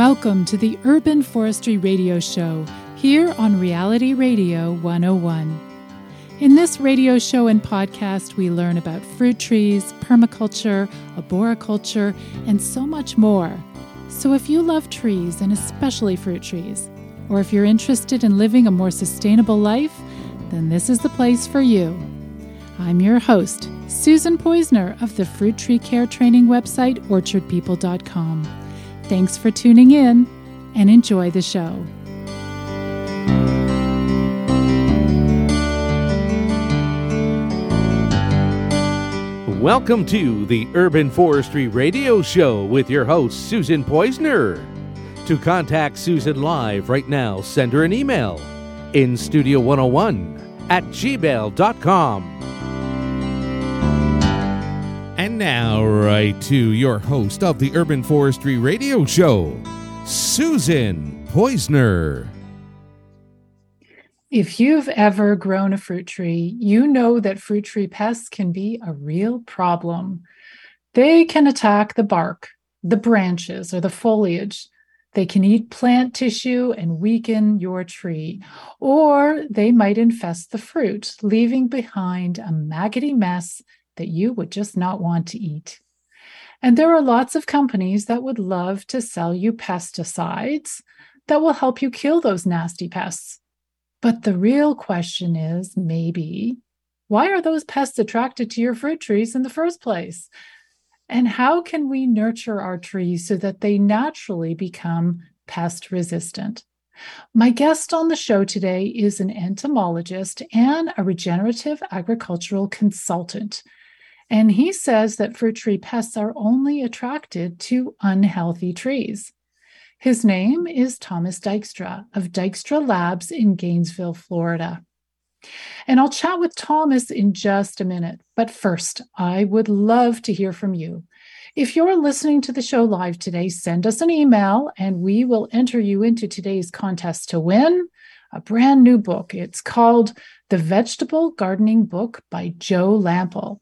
Welcome to the Urban Forestry Radio Show here on Reality Radio 101. In this radio show and podcast, we learn about fruit trees, permaculture, arboriculture, and so much more. So if you love trees, and especially fruit trees, or if you're interested in living a more sustainable life, then this is the place for you. I'm your host, Susan Poisner of the fruit tree care training website, orchardpeople.com. Thanks for tuning in and enjoy the show. Welcome to the Urban Forestry Radio Show with your host, Susan Poisner. To contact Susan live right now, send her an email in studio101 at gmail.com. And now, right to your host of the Urban Forestry Radio Show, Susan Poisner. If you've ever grown a fruit tree, you know that fruit tree pests can be a real problem. They can attack the bark, the branches, or the foliage. They can eat plant tissue and weaken your tree, or they might infest the fruit, leaving behind a maggoty mess that you would just not want to eat. And there are lots of companies that would love to sell you pesticides that will help you kill those nasty pests. But the real question is maybe, why are those pests attracted to your fruit trees in the first place? And how can we nurture our trees so that they naturally become pest resistant? My guest on the show today is an entomologist and a regenerative agricultural consultant. And he says that fruit tree pests are only attracted to unhealthy trees. His name is Thomas Dykstra of Dykstra Labs in Gainesville, Florida. And I'll chat with Thomas in just a minute. But first, I would love to hear from you. If you're listening to the show live today, send us an email and we will enter you into today's contest to win a brand new book. It's called The Vegetable Gardening Book by Joe Lamp'l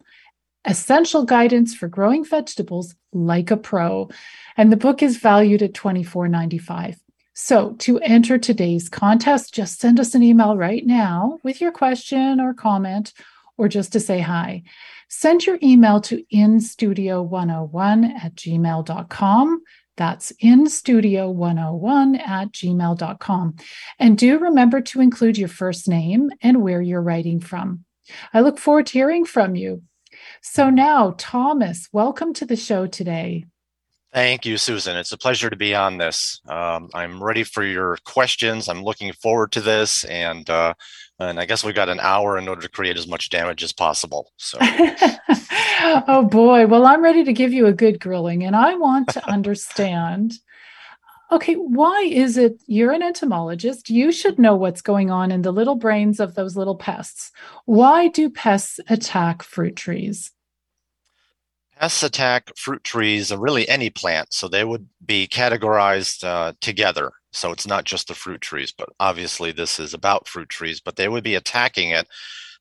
Essential Guidance for Growing Vegetables Like a Pro and the book is valued at $24.95. So, to enter today's contest, just send us an email right now with your question or comment, or just to say hi. Send your email to instudio101 at gmail.com. That's instudio101 at gmail.com. And do remember to include your first name and where you're writing from. I look forward to hearing from you. So, now, Thomas, welcome to the show today. Thank you, Susan. It's a pleasure to be on this. Um, I'm ready for your questions. I'm looking forward to this, and uh, and I guess we got an hour in order to create as much damage as possible. So, oh boy. Well, I'm ready to give you a good grilling, and I want to understand. Okay, why is it you're an entomologist? You should know what's going on in the little brains of those little pests. Why do pests attack fruit trees? Pests attack fruit trees and really any plant, so they would be categorized uh, together. So it's not just the fruit trees, but obviously this is about fruit trees, but they would be attacking it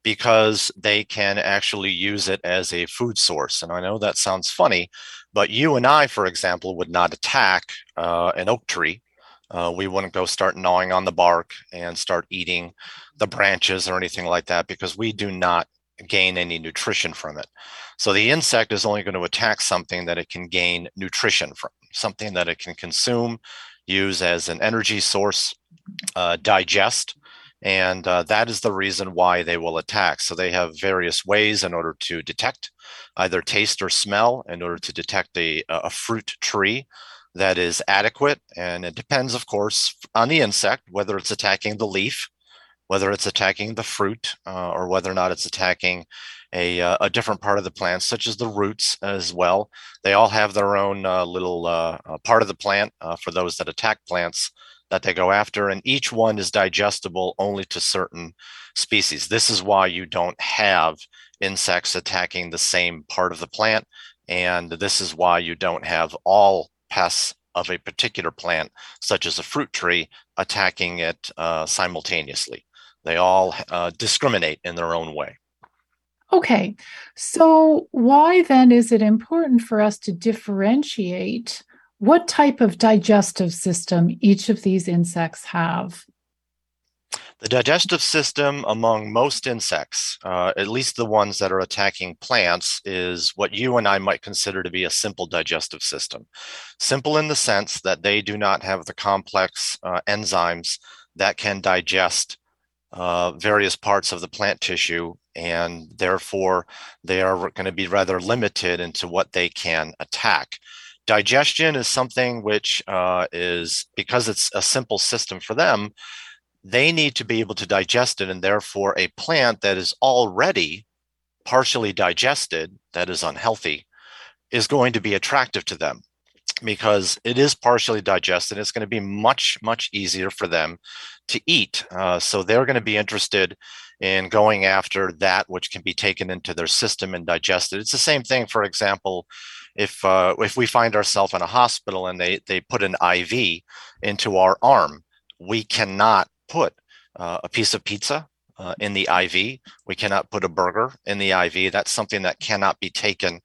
because they can actually use it as a food source. And I know that sounds funny, but you and I, for example, would not attack uh, an oak tree. Uh, we wouldn't go start gnawing on the bark and start eating the branches or anything like that because we do not gain any nutrition from it. So the insect is only going to attack something that it can gain nutrition from, something that it can consume, use as an energy source, uh, digest. And uh, that is the reason why they will attack. So they have various ways in order to detect either taste or smell in order to detect a, a fruit tree that is adequate. And it depends, of course, on the insect, whether it's attacking the leaf, whether it's attacking the fruit, uh, or whether or not it's attacking a, uh, a different part of the plant, such as the roots as well. They all have their own uh, little uh, uh part of the plant uh, for those that attack plants that they go after, and each one is digestible only to certain species. This is why you don't have insects attacking the same part of the plant, and this is why you don't have all pests of a particular plant, such as a fruit tree, attacking it uh, simultaneously. They all uh, discriminate in their own way. Okay, so why then is it important for us to differentiate what type of digestive system each of these insects have? The digestive system among most insects, uh, at least the ones that are attacking plants, is what you and I might consider to be a simple digestive system. Simple in the sense that they do not have the complex uh, enzymes that can digest uh, various parts of the plant tissue, and therefore they are going to be rather limited into what they can attack. Digestion is something which uh, is, because it's a simple system for them, they need to be able to digest it. And therefore, a plant that is already partially digested, that is unhealthy, is going to be attractive to them because it is partially digested. It's going to be much, much easier for them to eat. Uh, so they're going to be interested in going after that which can be taken into their system and digested. It's the same thing, for example, if uh, if we find ourselves in a hospital and they they put an IV into our arm, we cannot put uh, a piece of pizza uh, in the IV. We cannot put a burger in the IV. That's something that cannot be taken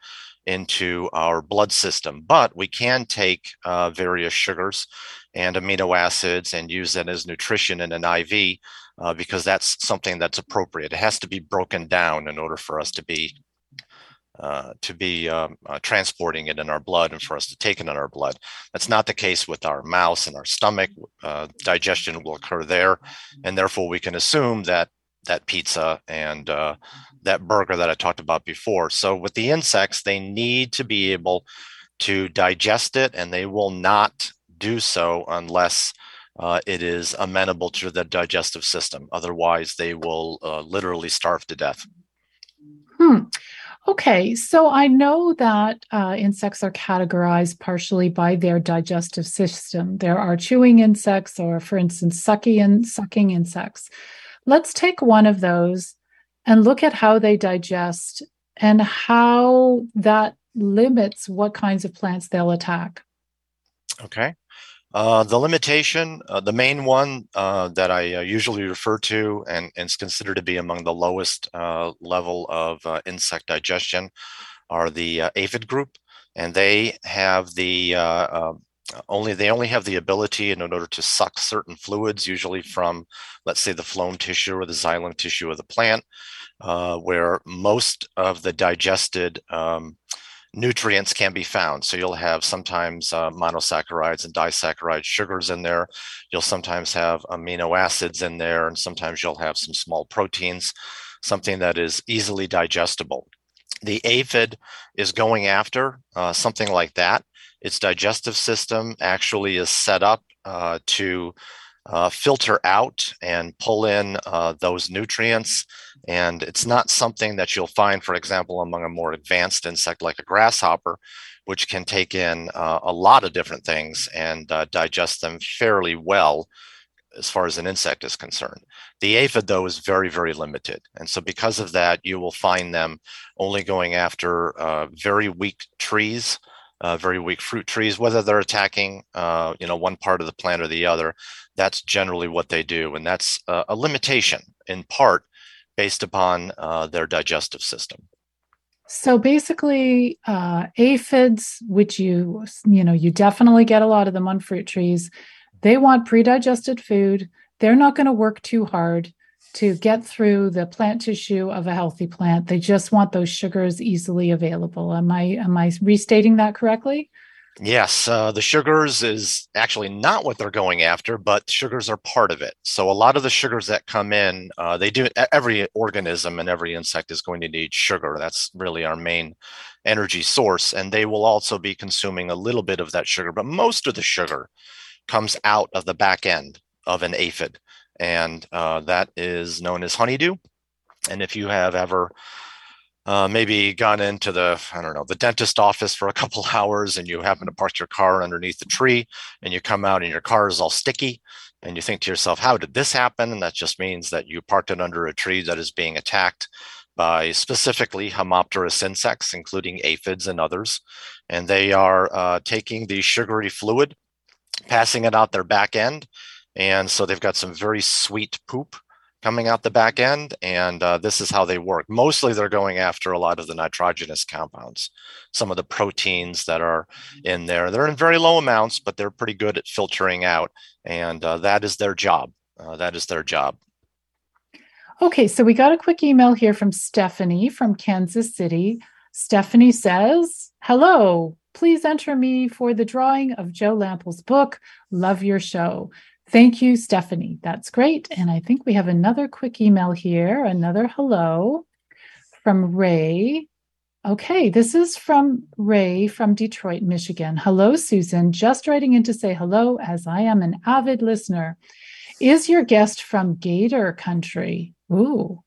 into our blood system, but we can take uh, various sugars and amino acids and use that as nutrition in an IV uh, because that's something that's appropriate. It has to be broken down in order for us to be uh, to be um, uh, transporting it in our blood and for us to take it in our blood. That's not the case with our mouse and our stomach. Uh, digestion will occur there, and therefore we can assume that that pizza and uh, that burger that I talked about before. So with the insects, they need to be able to digest it, and they will not do so unless uh, it is amenable to the digestive system. Otherwise, they will uh, literally starve to death. Hmm. Okay, so I know that uh, insects are categorized partially by their digestive system. There are chewing insects, or for instance, sucking, sucking insects. Let's take one of those and look at how they digest and how that limits what kinds of plants they'll attack. Okay. Uh, the limitation, uh, the main one uh, that I uh, usually refer to and, and, is considered to be among the lowest uh, level of insect digestion are the aphid group. And they have the only they only have the ability in order to suck certain fluids, usually from, let's say, the phloem tissue or the xylem tissue of the plant, where most of the digested um, nutrients can be found. So you'll have sometimes uh, monosaccharides and disaccharide sugars in there. You'll sometimes have amino acids in there, and sometimes you'll have some small proteins, something that is easily digestible. The aphid is going after uh, something like that. Its digestive system actually is set up uh, to uh, filter out and pull in uh, those nutrients. And it's not something that you'll find, for example, among a more advanced insect like a grasshopper, which can take in uh, a lot of different things and uh, digest them fairly well as far as an insect is concerned. The aphid, though, is very, very limited. And so, because of that, you will find them only going after uh, very weak trees uh, very weak fruit trees, whether they're attacking, uh, you know, one part of the plant or the other. That's generally what they do, and that's a, a limitation in part based upon uh, their digestive system. So basically, uh, aphids, which you you know you definitely get a lot of them on fruit trees, they want pre-digested food. They're not going to work too hard to get through the plant tissue of a healthy plant. They just want those sugars easily available. Am I am I restating that correctly? Yes, uh, the sugars is actually not what they're going after, but sugars are part of it. So a lot of the sugars that come in, uh, they do. Every organism and every insect is going to need sugar. That's really our main energy source, and they will also be consuming a little bit of that sugar. But most of the sugar comes out of the back end of an aphid and uh, that is known as honeydew. And if you have ever uh, maybe gone into the i don't know the dentist office for a couple hours and you happen to park your car underneath the tree and you come out and your car is all sticky and you think to yourself how did this happen and that just means that you parked it under a tree that is being attacked by specifically Homopterous insects, including aphids and others. And they are uh, taking the sugary fluid, passing it out their back end. And so they've got some very sweet poop coming out the back end. And uh, this is how they work. Mostly they're going after a lot of the nitrogenous compounds, some of the proteins that are in there. They're in very low amounts, but they're pretty good at filtering out. And uh, that is their job. Uh, that is their job. Okay, so we got a quick email here from Stephanie from Kansas City. Stephanie says, Hello, please enter me for the drawing of Joe Lamp'l's book. Love your show. Thank you, Stephanie. That's great. And I think we have another quick email here, another hello from Ray. Okay, this is from Ray from Detroit, Michigan. Hello, Susan. Just writing in to say hello as I am an avid listener. Is your guest from Gator country? Ooh.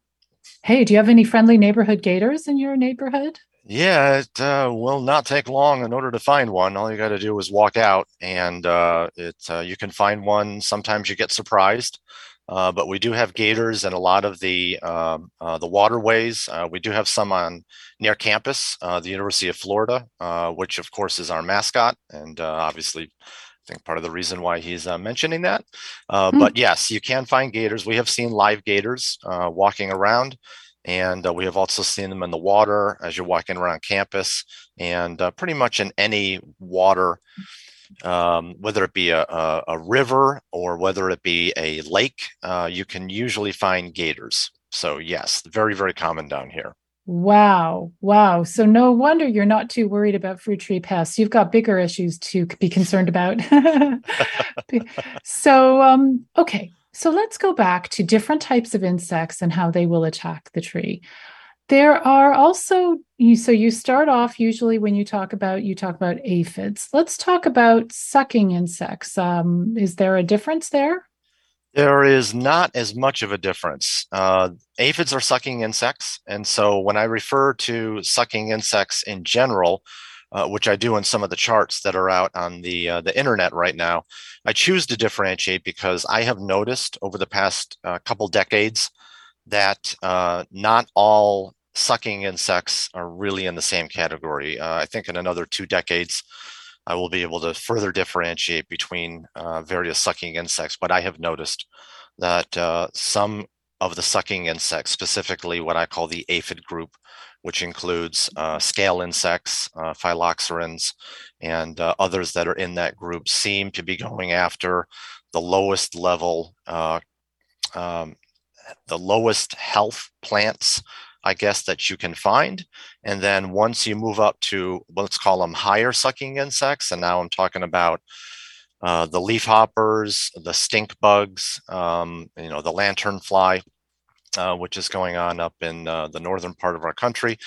Hey, do you have any friendly neighborhood gators in your neighborhood? Yeah, it uh, will not take long in order to find one. All you got to do is walk out, and uh, it uh, you can find one. Sometimes you get surprised, uh, but we do have gators in a lot of the um, uh, the waterways. Uh, we do have some on near campus, the University of Florida, which of course is our mascot, and obviously I think part of the reason why he's uh, mentioning that. Uh, mm. But yes, you can find gators. We have seen live gators uh, walking around, and uh, we have also seen them in the water as you're walking around campus, and uh, pretty much in any water, um, whether it be a, a, a, river or whether it be a lake, uh, you can usually find gators. So yes, very very common down here. Wow. Wow. So no wonder you're not too worried about fruit tree pests. You've got bigger issues to be concerned about. so um okay. So let's go back to different types of insects and how they will attack the tree. There are also so you start off usually when you talk about you talk about aphids. Let's talk about sucking insects. Um, is there a difference there? There is not as much of a difference. Uh, aphids are sucking insects. And so when I refer to sucking insects in general, uh, which I do in some of the charts that are out on the uh, the internet right now. I choose to differentiate because I have noticed over the past uh, couple decades that uh, not all sucking insects are really in the same category. Uh, I think in another two decades, I will be able to further differentiate between uh, various sucking insects. But I have noticed that some of the sucking insects, specifically what I call the aphid group, which includes uh, scale insects, uh, phylloxerans, and uh, others that are in that group, seem to be going after the lowest level, uh, um, the lowest health plants I guess, that you can find. And then once you move up to, let's call them higher sucking insects, and now I'm talking about uh, the leaf hoppers, the stink bugs, um, you know, the lantern fly, uh, which is going on up in uh, the northern part of our country.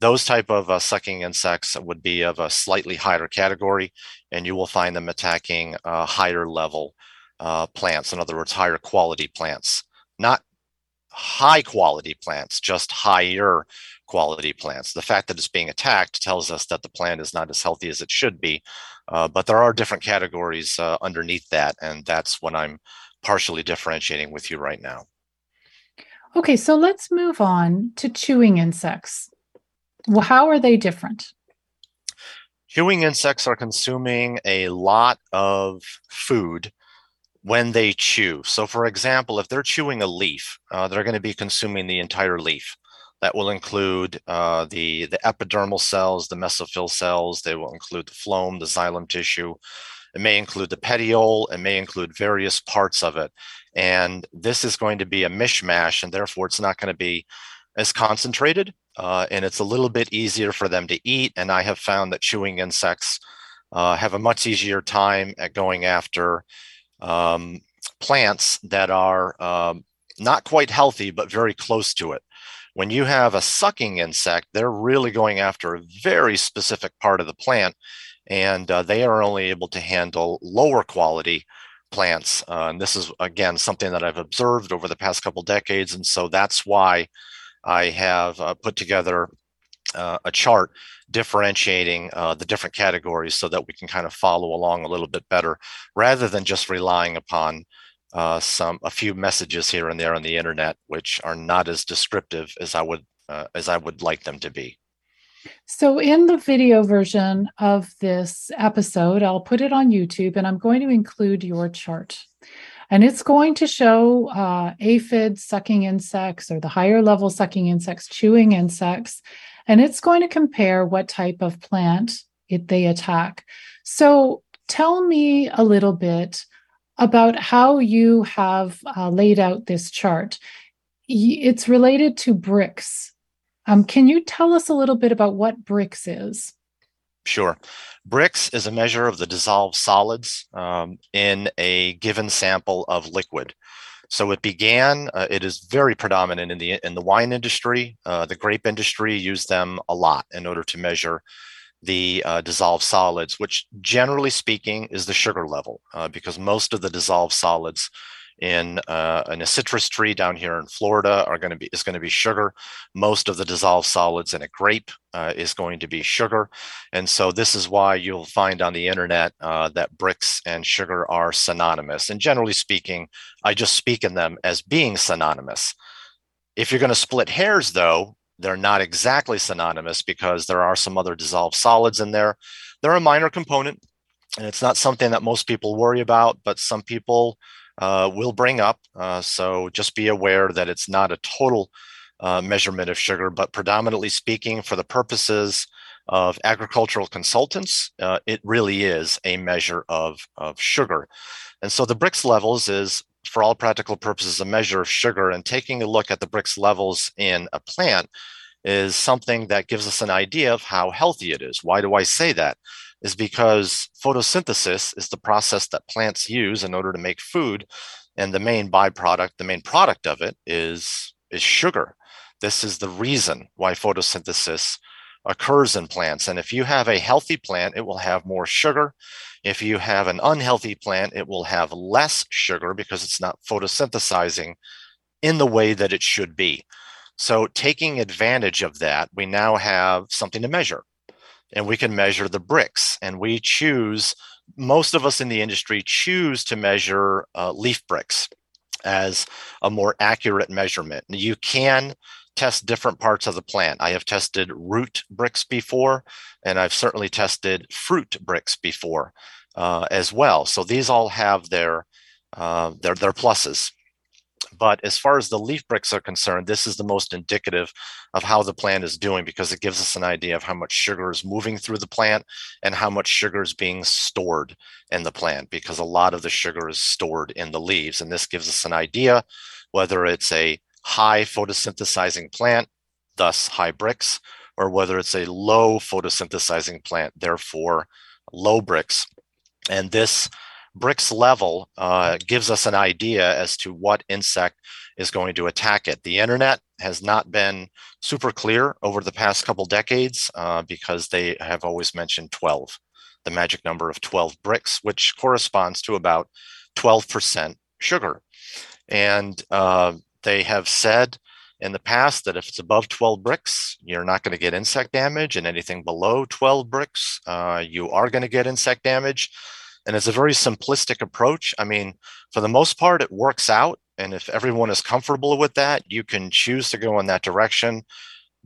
Those type of uh, sucking insects would be of a slightly higher category, and you will find them attacking uh, higher level uh, plants. In other words, higher quality plants, not high quality plants, just higher quality plants. The fact that it's being attacked tells us that the plant is not as healthy as it should be. But there are different categories underneath that, and that's what I'm partially differentiating with you right now. Okay, so let's move on to chewing insects. Well, how are they different? Chewing insects are consuming a lot of food when they chew. So, for example, if they're chewing a leaf, uh, they're going to be consuming the entire leaf. That will include uh, the, the epidermal cells, the mesophyll cells. They will include the phloem, the xylem tissue. It may include the petiole. It may include various parts of it. And this is going to be a mishmash, and therefore it's not going to be as concentrated. Uh, and it's a little bit easier for them to eat. And I have found that chewing insects uh, have a much easier time at going after um, plants that are um, not quite healthy, but very close to it. When you have a sucking insect, they're really going after a very specific part of the plant, and uh, they are only able to handle lower quality plants. Uh, and this is, again, something that I've observed over the past couple decades. And so that's why I have uh, put together uh, a chart differentiating uh, the different categories so that we can kind of follow along a little bit better rather than just relying upon uh, some a few messages here and there on the internet which are not as descriptive as I would uh, as I would like them to be. So, in the video version of this episode, I'll put it on YouTube and I'm going to include your chart. And it's going to show uh, aphids sucking insects or the higher level sucking insects chewing insects. And it's going to compare what type of plant it, they attack. So, tell me a little bit about how you have uh, laid out this chart. It's related to Brix um, can you tell us a little bit about what Brix is? Sure. Brix is a measure of the dissolved solids um, in a given sample of liquid. So it began. Uh, it is very predominant in the in the wine industry. Uh, the grape industry used them a lot in order to measure the uh, dissolved solids, which generally speaking is the sugar level, uh, because most of the dissolved solids in uh, in a citrus tree down here in Florida are going to be is going to be sugar. Most of the dissolved solids in a grape uh, is going to be sugar, and so this is why you'll find on the internet uh, that Brix and sugar are synonymous. And generally speaking, I just speak in them as being synonymous. If you're going to split hairs, though, they're not exactly synonymous because there are some other dissolved solids in there. They're a minor component, and it's not something that most people worry about, but some people uh, will bring up. Uh, so just be aware that it's not a total uh, measurement of sugar, but predominantly speaking, for the purposes of agricultural consultants, uh, it really is a measure of, of sugar. And so the Brix levels is, for all practical purposes, a measure of sugar. And taking a look at the Brix levels in a plant is something that gives us an idea of how healthy it is. Why do I say that? Is because photosynthesis is the process that plants use in order to make food and the main byproduct the main product of it is is sugar. This is the reason why photosynthesis occurs in plants and if you have a healthy plant it will have more sugar. If you have an unhealthy plant it will have less sugar because it's not photosynthesizing in the way that it should be. So taking advantage of that we now have something to measure and we can measure the Brix. And we choose, most of us in the industry choose to measure uh, leaf Brix as a more accurate measurement. You can test different parts of the plant. I have tested root Brix before, and I've certainly tested fruit Brix before uh, as well. So these all have their uh, their their pluses. But as far as the leaf Brix are concerned, this is the most indicative of how the plant is doing because it gives us an idea of how much sugar is moving through the plant and how much sugar is being stored in the plant because a lot of the sugar is stored in the leaves. And this gives us an idea whether it's a high photosynthesizing plant, thus high Brix, or whether it's a low photosynthesizing plant, therefore low Brix. And this Brix level uh, gives us an idea as to what insect is going to attack it. The internet has not been super clear over the past couple decades uh, because they have always mentioned 12, the magic number of 12 Brix, which corresponds to about 12% sugar. And uh, they have said in the past that if it's above 12 Brix, you're not going to get insect damage, and anything below 12 Brix, uh, you are going to get insect damage. And it's a very simplistic approach. I mean, for the most part, it works out. And if everyone is comfortable with that, you can choose to go in that direction.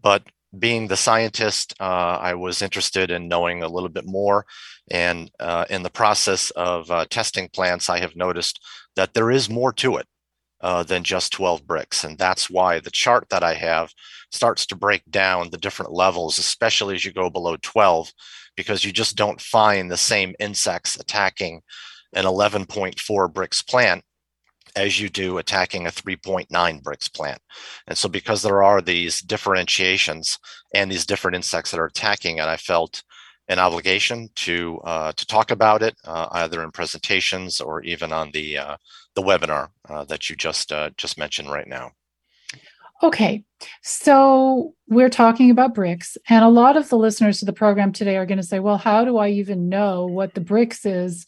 But being the scientist, uh, I was interested in knowing a little bit more. And uh, in the process of uh, testing plants, I have noticed that there is more to it uh, than just 12 Brix. And that's why the chart that I have starts to break down the different levels, especially as you go below 12, because you just don't find the same insects attacking an 11.4 Brix plant as you do attacking a 3.9 Brix plant. And so because there are these differentiations and these different insects that are attacking it, I felt an obligation to uh, to talk about it uh, either in presentations or even on the uh, the webinar uh, that you just uh, just mentioned right now. Okay, so we're talking about Brix, and a lot of the listeners to the program today are going to say, "Well, how do I even know what the Brix is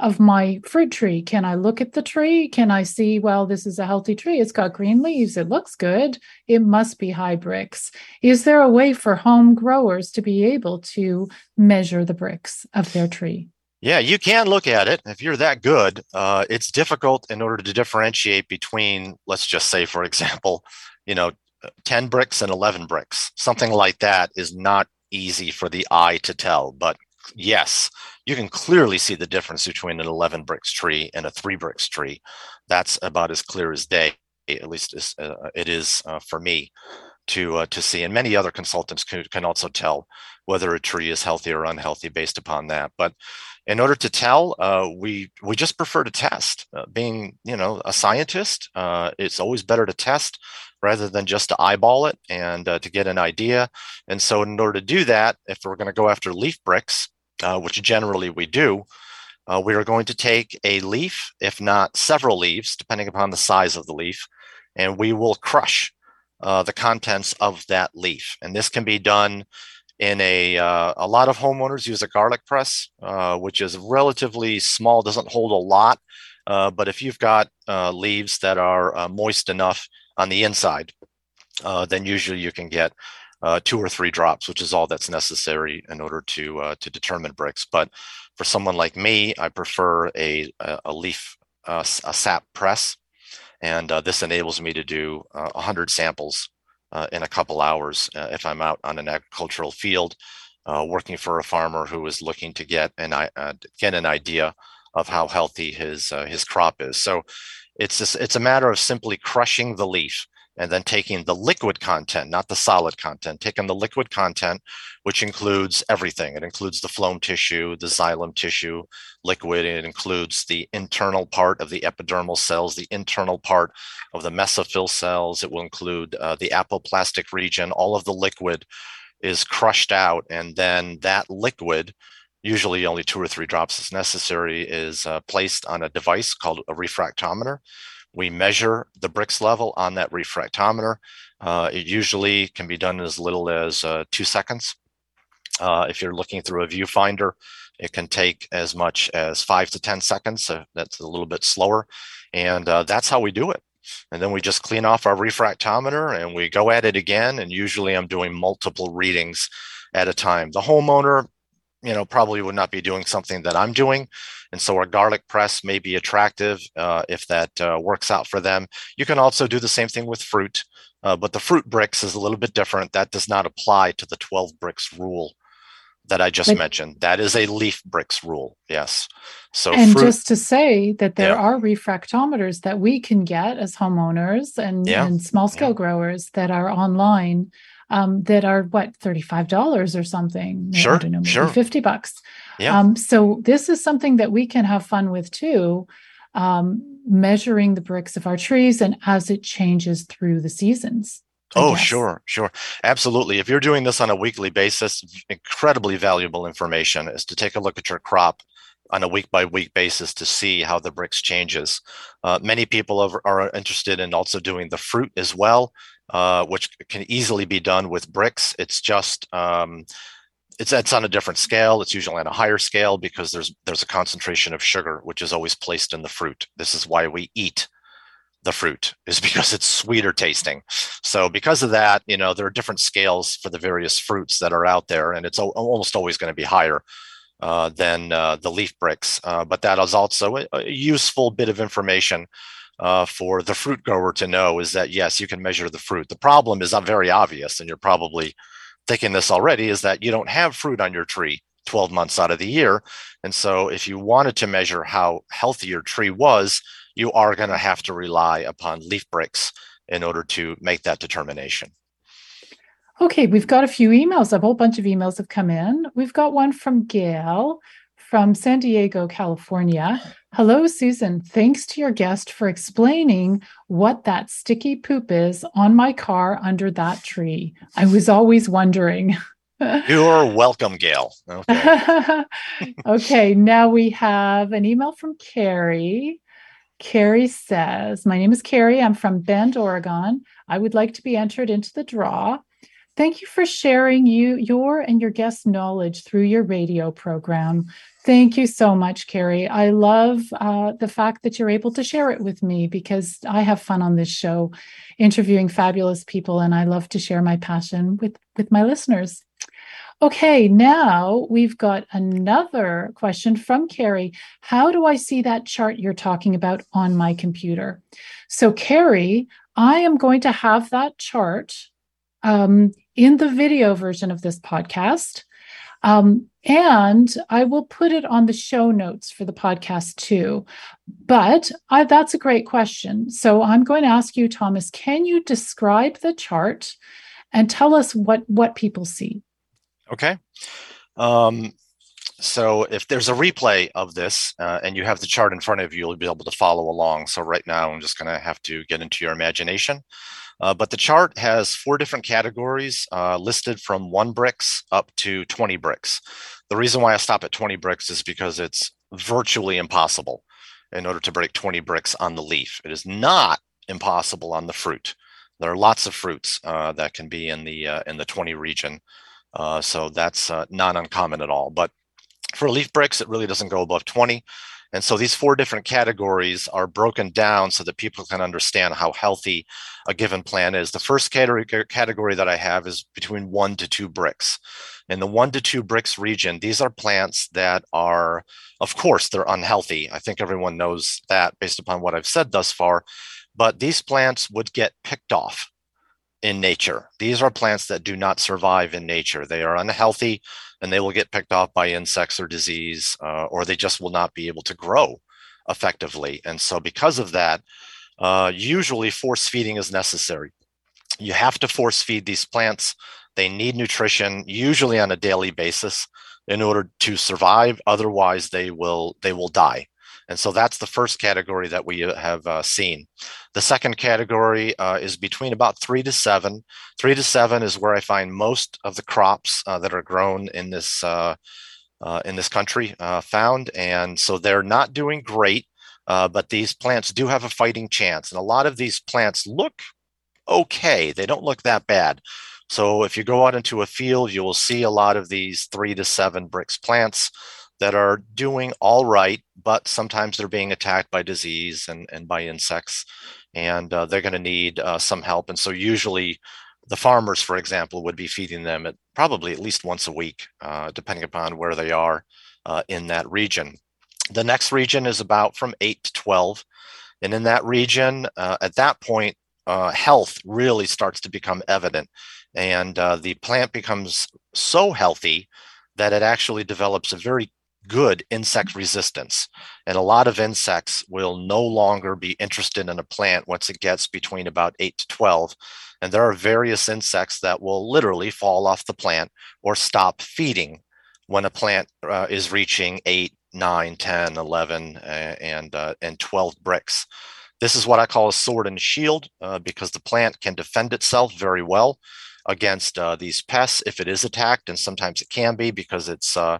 of my fruit tree? Can I look at the tree? Can I see, well, this is a healthy tree. It's got green leaves. It looks good. It must be high Brix. Is there a way for home growers to be able to measure the Brix of their tree? Yeah, you can look at it. If you're that good, uh, it's difficult in order to differentiate between, let's just say, for example, you know, 10 Brix and 11 Brix. Something like that is not easy for the eye to tell. But yes, you can clearly see the difference between an 11 Brix tree and a three Brix tree. That's about as clear as day, at least uh, it is uh, for me to uh, to see. And many other consultants can, can also tell whether a tree is healthy or unhealthy based upon that. But in order to tell, uh, we we just prefer to test. Uh, being you know a scientist, uh, it's always better to test rather than just to eyeball it and uh, to get an idea. And so, in order to do that, if we're going to go after leaf Brix, uh, which generally we do, uh, we are going to take a leaf, if not several leaves, depending upon the size of the leaf, and we will crush uh, the contents of that leaf. And this can be done in a uh, a lot of homeowners use a garlic press, uh, which is relatively small, doesn't hold a lot. but if you've got leaves that are moist enough on the inside, uh, then usually you can get uh, two or three drops, which is all that's necessary in order to uh, to determine Brix. But for someone like me, I prefer a a leaf a sap press, and uh, this enables me to do uh, 100 samples uh, in a couple hours if I'm out on an agricultural field. working for a farmer who is looking to get an get an idea of how healthy his his crop is. So it's just, it's a matter of simply crushing the leaf and then taking the liquid content, not the solid content, taking the liquid content, which includes everything. It includes the phloem tissue, the xylem tissue, liquid. It includes the internal part of the epidermal cells, the internal part of the mesophyll cells. It will include uh, the apoplastic region. All of the liquid is crushed out, and then that liquid usually only two or three drops is necessary, is uh, placed on a device called a refractometer. We measure the Brix level on that refractometer. Uh, it usually can be done in as little as uh, two seconds. Uh, if you're looking through a viewfinder, it can take as much as five to 10 seconds. So that's a little bit slower. And uh, that's how we do it. And then we just clean off our refractometer and we go at it again. And usually I'm doing multiple readings at a time. The homeowner you know, probably would not be doing something that I'm doing. And so our garlic press may be attractive uh, if that uh, works out for them. You can also do the same thing with fruit, uh, but the fruit Brix is a little bit different. That does not apply to the 12 Brix rule that I just but, mentioned. That is a leaf Brix rule. Yes. So and fruit, just to say that there yeah. are refractometers that we can get as homeowners and, yeah. and small scale yeah. growers that are online um, that are what $35 or something sure i don't know maybe sure 50 bucks yeah. Um, so this is something that we can have fun with too um, measuring the Brix of our trees and as it changes through the seasons I oh, guess. sure, sure. Absolutely. If you're doing this on a weekly basis, incredibly valuable information is to take a look at your crop on a week by week basis to see how the Brix changes. Uh, many people are, are, interested in also doing the fruit as well. Uh, which can easily be done with Brix. It's just um, it's it's on a different scale. It's usually on a higher scale because there's there's a concentration of sugar which is always placed in the fruit. This is why we eat the fruit is because it's sweeter tasting. So because of that, you know, there are different scales for the various fruits that are out there, and it's almost always going to be higher uh, than uh, the leaf Brix. Uh, but that is also a, a useful bit of information uh, for the fruit grower to know is that yes, you can measure the fruit. The problem is not very obvious, and you're probably thinking this already, is that you don't have fruit on your tree 12 months out of the year. And so if you wanted to measure how healthy your tree was, you are going to have to rely upon leaf Brix in order to make that determination. Okay, we've got a few emails. A whole bunch of emails have come in. We've got one from Gail from San Diego, California. Hello, Susan. Thanks to your guest for explaining what that sticky poop is on my car under that tree. I was always wondering. You're welcome, Gail. Okay. okay, now we have an email from Carrie. Carrie says, My name is Carrie. I'm from Bend, Oregon. I would like to be entered into the draw. Thank you for sharing you your and your guest knowledge through your radio program. Thank you so much, Carrie. I love uh, the fact that you're able to share it with me because I have fun on this show, interviewing fabulous people, and I love to share my passion with with my listeners. Okay, now we've got another question from Carrie. How do I see that chart you're talking about on my computer? So, Carrie, I am going to have that chart um, in the video version of this podcast. Um, and I will put it on the show notes for the podcast too. But I, that's a great question. So I'm going to ask you, Thomas, can you describe the chart and tell us what, what people see? Okay. Um, so if there's a replay of this uh, and you have the chart in front of you, you'll be able to follow along. So right now, I'm just going to have to get into your imagination. Uh, but the chart has four different categories uh, listed from one Brix up to 20 Brix. The reason why I stop at 20 Brix is because it's virtually impossible in order to break 20 Brix on the leaf. It is not impossible on the fruit. There are lots of fruits uh, that can be in the uh, in the 20 region. Uh, so that's not uncommon at all. But for leaf Brix, it really doesn't go above 20. And so these four different categories are broken down so that people can understand how healthy a given plant is. The first category, that I have is between one to two Brix. In the one to two Brix region, these are plants that are, of course, they're unhealthy. I think everyone knows that based upon what I've said thus far. But these plants would get picked off in nature. These are plants that do not survive in nature. They are unhealthy and they will get picked off by insects or disease, uh, or they just will not be able to grow effectively. And so, because of that, uh, usually force feeding is necessary. You have to force feed these plants. They need nutrition, usually on a daily basis, in order to survive. Otherwise, they will they will die. And so that's the first category that we uh, have uh, seen. The second category uh, is between about three to seven. Three to seven is where I find most of the crops uh, that are grown in this uh, uh, in this country found, and so they're not doing great. but these plants do have a fighting chance, and a lot of these plants look okay. They don't look that bad. So if you go out into a field, you will see a lot of these three to seven Brix plants that are doing all right, but sometimes they're being attacked by disease and, and by insects, and uh, they're going to need uh, some help. And so, usually, the farmers, for example, would be feeding them at probably at least once a week, uh, depending upon where they are uh, in that region. The next region is about from 8 to 12. And in that region, uh, at that point, uh, health really starts to become evident. And the plant becomes so healthy that it actually develops a very good insect resistance. And a lot of insects will no longer be interested in a plant once it gets between about 8 to 12. And there are various insects that will literally fall off the plant or stop feeding when a plant uh, is reaching 8, 9, 10, 11, uh, and, uh, and 12 Brix. This is what I call a sword and shield uh, because the plant can defend itself very well against uh, these pests if it is attacked, and sometimes it can be because it's uh,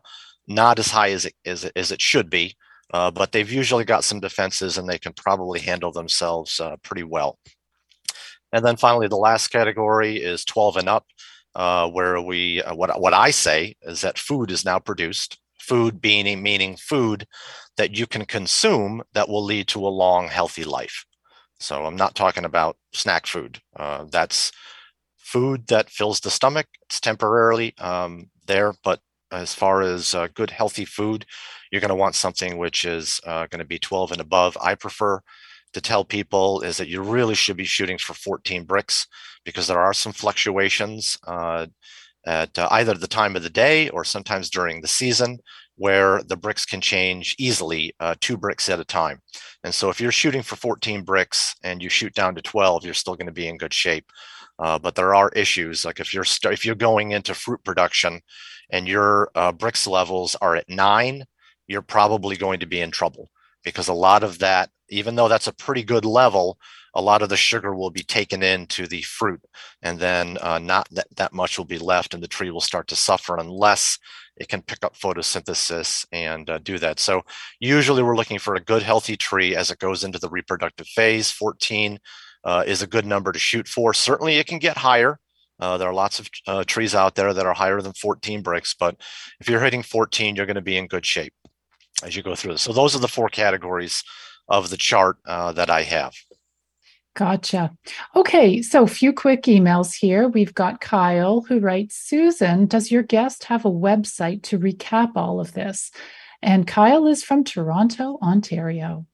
not as high as it, as it, as it should be, uh, but they've usually got some defenses and they can probably handle themselves uh, pretty well. And then finally, the last category is 12 and up, uh, where we uh, what what I say is that food is now produced. Food being meaning food that you can consume that will lead to a long, healthy life. So I'm not talking about snack food. Uh, that's food that fills the stomach. It's temporarily um, there, but as far as uh, good healthy food you're going to want something which is uh, going to be 12 and above. I prefer to tell people is that you really should be shooting for 14 Brix because there are some fluctuations uh, at uh, either the time of the day or sometimes during the season where the Brix can change easily uh, two Brix at a time. And so if you're shooting for 14 bricks and you shoot down to 12 you're still going to be in good shape. Uh, but there are issues like if you're st- if you're going into fruit production and your uh, Brix levels are at nine, you're probably going to be in trouble because a lot of that, even though that's a pretty good level, a lot of the sugar will be taken into the fruit and then uh, not that, that much will be left and the tree will start to suffer unless it can pick up photosynthesis and uh, do that. So usually we're looking for a good healthy tree as it goes into the reproductive phase. 14 uh, is a good number to shoot for. Certainly it can get higher Uh, there are lots of uh, trees out there that are higher than 14 Brix, but if you're hitting 14, you're going to be in good shape as you go through this. So those are the four categories of the chart uh, that I have. Gotcha. Okay, so a few quick emails here. We've got Kyle who writes Susan, does your guest have a website to recap all of this? And Kyle is from Toronto, Ontario.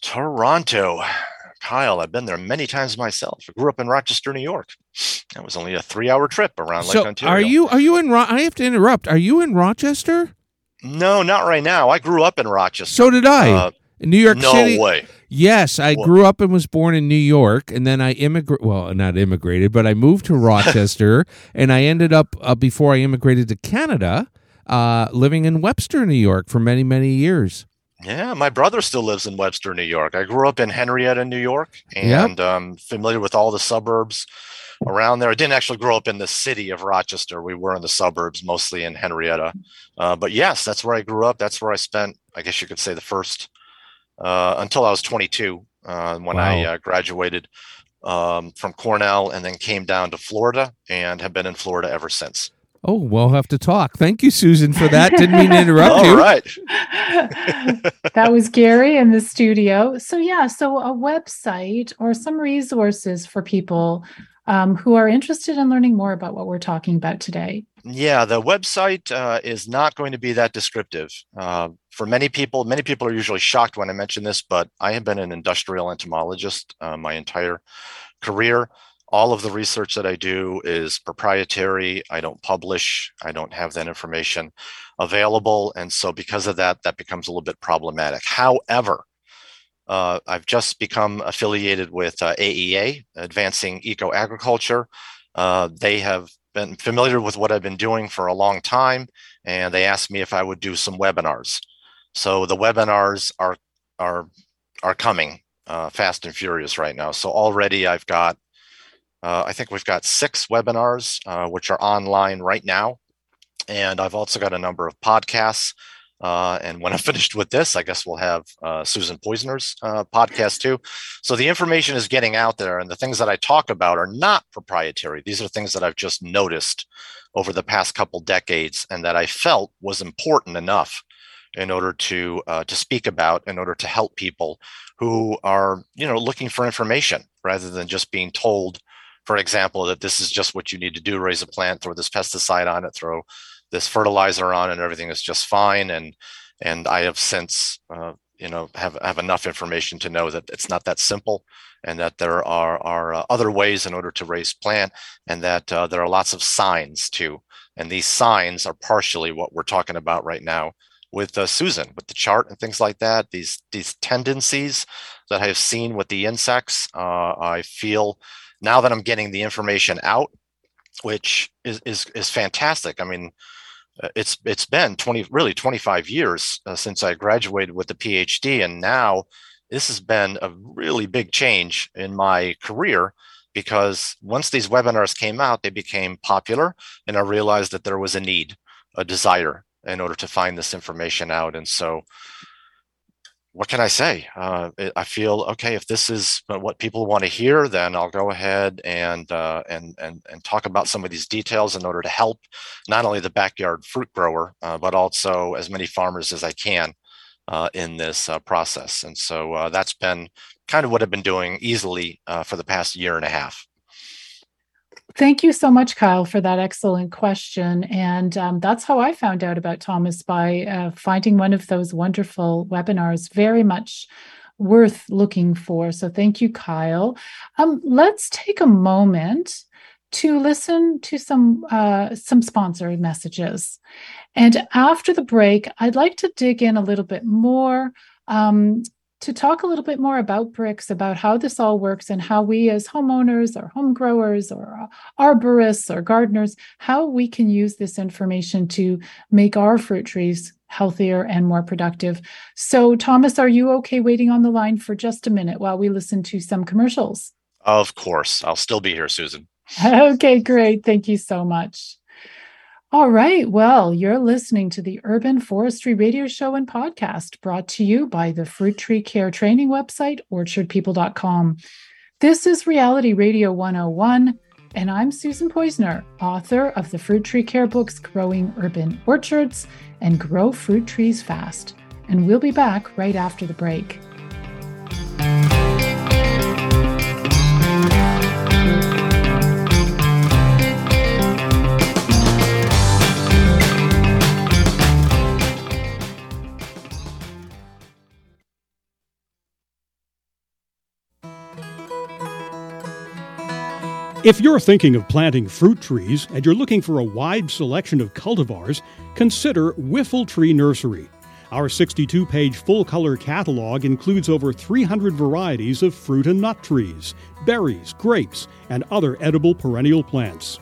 Toronto. Kyle, I've been there many times myself. I grew up in Rochester, New York. That was only a three-hour trip around so Lake Ontario. are you are you in Ro- I have to interrupt. Are you in Rochester? No, not right now. I grew up in Rochester. So did I. Uh, in New York no City. way. Yes, I What? grew up and was born in New York, and then I immigrated. Well, not immigrated, but I moved to Rochester, and I ended up uh, before I immigrated to Canada, uh, living in Webster, New York, for many many years. Yeah, my brother still lives in Webster, New York. I grew up in Henrietta, New York, Yep. and um, familiar with all the suburbs around there. I didn't actually grow up in the city of Rochester. We were in the suburbs, mostly in Henrietta. Uh, but yes, that's where I grew up. That's where I spent, I guess you could say, the first uh, until I was 22 uh, when I Wow. uh, graduated um, from Cornell and then came down to Florida and have been in Florida ever since. Oh, we'll have to talk. Thank you, Susan, for that. Didn't mean to interrupt All you. right. that was Gary in the studio. So, yeah, so a website or some resources for people um, who are interested in learning more about what we're talking about today. Yeah, the website uh, is not going to be that descriptive. Uh, for many people, many people are usually shocked when I mention this, but I have been an industrial entomologist uh, my entire career. All of the research that I do is proprietary. I don't publish. I don't have that information available. And so, because of that, that becomes a little bit problematic. However, uh, I've just become affiliated with uh, AEA, Advancing Eco Agriculture. Uh, they have been familiar with what I've been doing for a long time, and they asked me if I would do some webinars. So the webinars are are are coming uh, fast and furious right now. So already I've got, uh, I think we've got six webinars uh, which are online right now, and I've also got a number of podcasts. Uh, and when I'm finished with this, I guess we'll have uh, Susan Poizner's uh, podcast too. So the information is getting out there, and the things that I talk about are not proprietary. These are things that I've just noticed over the past couple decades, and that I felt was important enough in order to uh, to speak about, in order to help people who are you know looking for information rather than just being told, for example, that this is just what you need to do: raise a plant, throw this pesticide on it, throw this fertilizer on, and everything is just fine. And and I have since uh, you know have have enough information to know that it's not that simple and that there are are uh, other ways in order to raise plant and that uh, there are lots of signs too and these signs are partially what we're talking about right now with uh, Susan with the chart and things like that these these tendencies that I have seen with the insects uh, I feel now that I'm getting the information out which is is is fantastic. I mean uh, it's it's been 20 really 25 years uh, since I graduated with the PhD and now this has been a really big change in my career because once these webinars came out they became popular and I realized that there was a need a desire in order to find this information out. And so what can I say? Uh, I feel okay if this is what people want to hear, then I'll go ahead and uh, and and and talk about some of these details in order to help not only the backyard fruit grower, uh, but also as many farmers as I can uh, in this uh, process. And so uh, that's been kind of what I've been doing easily for the past year and a half. Thank you so much, Kyle, for that excellent question. And um, that's how I found out about Thomas by uh, finding one of those wonderful webinars. Very much worth looking for. So thank you, Kyle. Um, let's take a moment to listen to some uh, some sponsor messages. And after the break, I'd like to dig in a little bit more um, to talk a little bit more about Brix, about how this all works, and how we as homeowners or home growers or uh, arborists or gardeners, how we can use this information to make our fruit trees healthier and more productive. So, Thomas, are you okay waiting on the line for just a minute while we listen to some commercials? Of course, I'll still be here, Susan. Okay, great. Thank you so much. All right. Well, you're listening to the Urban Forestry Radio Show and Podcast brought to you by the Fruit Tree Care Training website, orchardpeople.com. This is Reality Radio 101. And I'm Susan Poizner, author of the Fruit Tree Care books Growing Urban Orchards and Grow Fruit Trees Fast. And we'll be back right after the break. If you're thinking of planting fruit trees and you're looking for a wide selection of cultivars, consider Whiffletree Nursery. Our 62 page full color catalog includes over 300 varieties of fruit and nut trees, berries, grapes, and other edible perennial plants.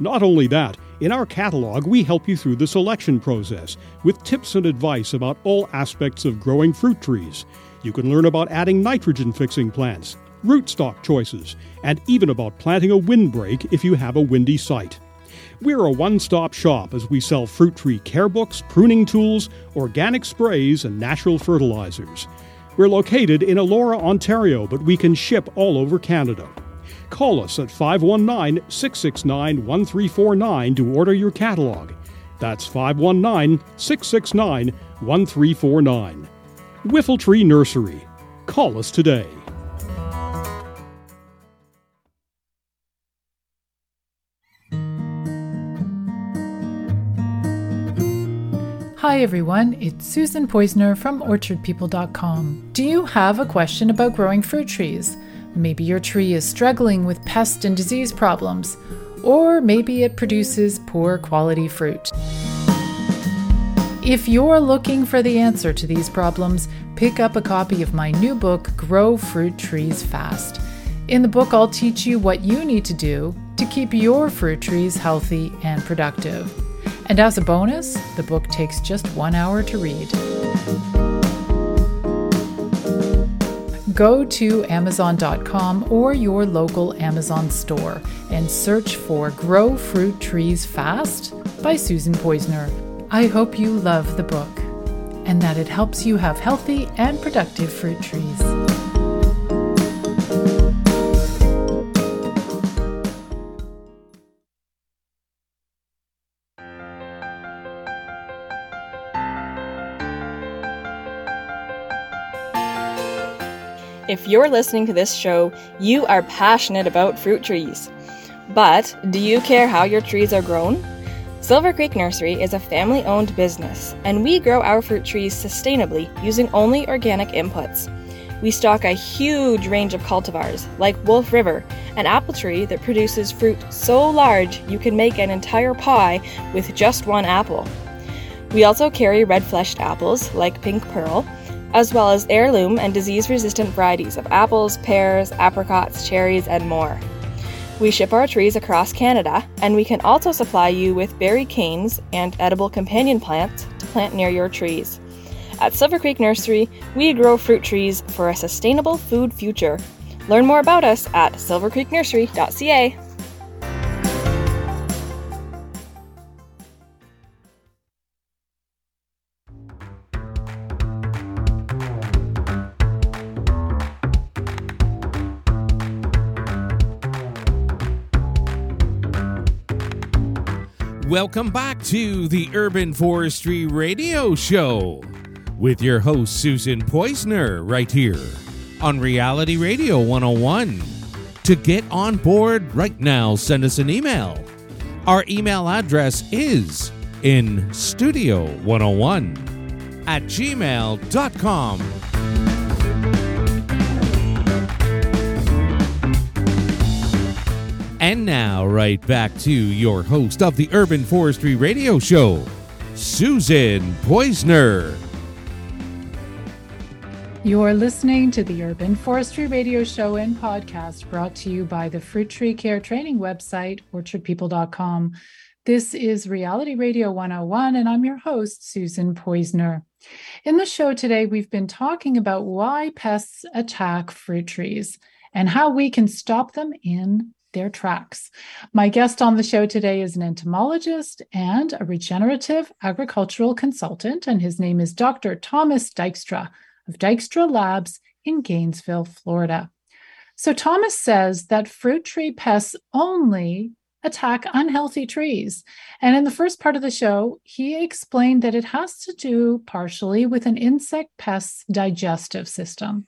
Not only that, in our catalog, we help you through the selection process with tips and advice about all aspects of growing fruit trees. You can learn about adding nitrogen fixing plants, rootstock choices, and even about planting a windbreak if you have a windy site. We're a one stop shop as we sell fruit tree care books, pruning tools, organic sprays, and natural fertilizers. We're located in Elora, Ontario, but we can ship all over Canada. Call us at 519 669 1349 to order your catalog. That's 519 669 1349. Whiffletree Nursery. Call us today. Hi everyone, it's Susan Poizner from OrchardPeople.com. Do you have a question about growing fruit trees? Maybe your tree is struggling with pest and disease problems, or maybe it produces poor quality fruit. If you're looking for the answer to these problems, pick up a copy of my new book, Grow Fruit Trees Fast. In the book, I'll teach you what you need to do to keep your fruit trees healthy and productive. And as a bonus, the book takes just one hour to read. Go to Amazon.com or your local Amazon store and search for Grow Fruit Trees Fast by Susan Poizner. I hope you love the book and that it helps you have healthy and productive fruit trees. If you're listening to this show, you are passionate about fruit trees. But do you care how your trees are grown? Silver Creek Nursery is a family owned business, and we grow our fruit trees sustainably using only organic inputs. We stock a huge range of cultivars, like Wolf River, an apple tree that produces fruit so large you can make an entire pie with just one apple. We also carry red fleshed apples, like Pink Pearl, as well as heirloom and disease resistant varieties of apples, pears, apricots, cherries, and more. We ship our trees across Canada, and we can also supply you with berry canes and edible companion plants to plant near your trees. At Silver Creek Nursery, we grow fruit trees for a sustainable food future. Learn more about us at silvercreeknursery.ca. Welcome back to the Urban Forestry Radio Show with your host, Susan Poizner, right here on Reality Radio 101. To get on board right now, send us an email. Our email address is in studio 101 at gmail.com. And now, right back to your host of the Urban Forestry Radio Show, Susan Poizner. You're listening to the Urban Forestry Radio Show and podcast brought to you by the Fruit Tree Care training website, orchardpeople.com. This is Reality Radio 101, and I'm your host, Susan Poizner. In the show today, we've been talking about why pests attack fruit trees and how we can stop them in their tracks. My guest on the show today is an entomologist and a regenerative agricultural consultant, and his name is Dr. Thomas Dykstra of Dykstra Labs in Gainesville, Florida. So Thomas says that fruit tree pests only attack unhealthy trees. And in the first part of the show, he explained that it has to do partially with an insect pest's digestive system.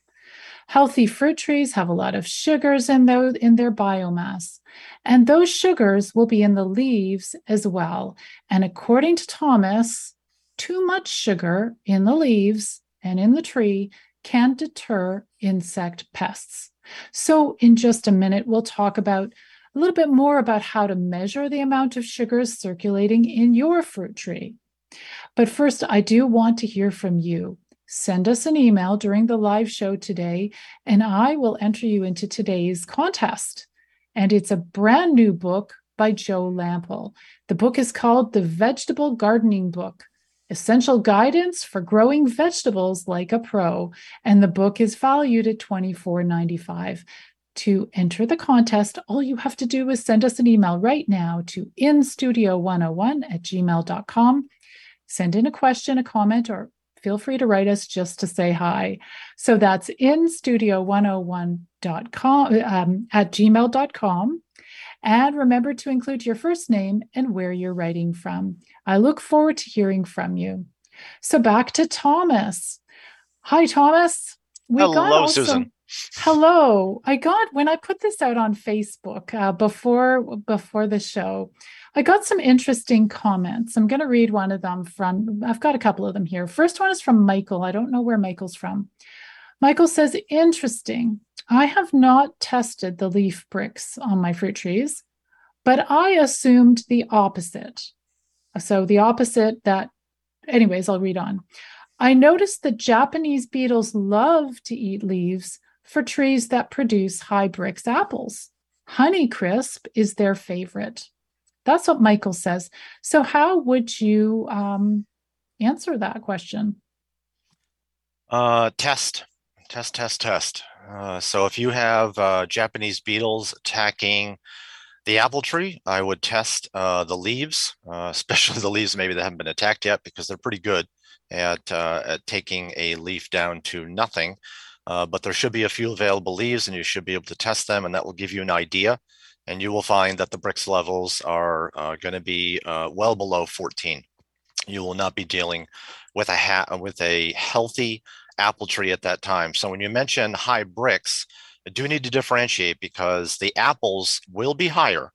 Healthy fruit trees have a lot of sugars in, those, in their biomass, and those sugars will be in the leaves as well. And according to Thomas, too much sugar in the leaves and in the tree can deter insect pests. So, in just a minute, we'll talk about a little bit more about how to measure the amount of sugars circulating in your fruit tree. But first, I do want to hear from you. Send us an email during the live show today, and I will enter you into today's contest. And it's a brand new book by Joe Lamp'l. The book is called The Vegetable Gardening Book Essential Guidance for Growing Vegetables Like a Pro. And the book is valued at $24.95. To enter the contest, all you have to do is send us an email right now to instudio101 at gmail.com. Send in a question, a comment, or feel free to write us just to say hi. So that's instudio101.com um, at gmail.com. And remember to include your first name and where you're writing from. I look forward to hearing from you. So back to Thomas. Hi, Thomas. We Hello, got also, Susan. Hello. I got when I put this out on Facebook uh, before before the show. I got some interesting comments. I'm going to read one of them from. I've got a couple of them here. First one is from Michael. I don't know where Michael's from. Michael says, "Interesting. I have not tested the leaf Brix on my fruit trees, but I assumed the opposite. So the opposite that, anyways, I'll read on." I noticed that Japanese beetles love to eat leaves, for trees that produce high Brix apples. Honeycrisp is their favorite. That's what Michael says. So, how would you um, answer that question? Uh, test, test, test, test. Uh, so, if you have uh, Japanese beetles attacking the apple tree, I would test uh, the leaves, uh, especially the leaves maybe that haven't been attacked yet, because they're pretty good at, uh, at taking a leaf down to nothing. Uh, but there should be a few available leaves and you should be able to test them and that will give you an idea. And you will find that the Brix levels are uh, going to be uh, well below 14. You will not be dealing with a ha- with a healthy apple tree at that time. So when you mention high Brix, I do need to differentiate because the apples will be higher.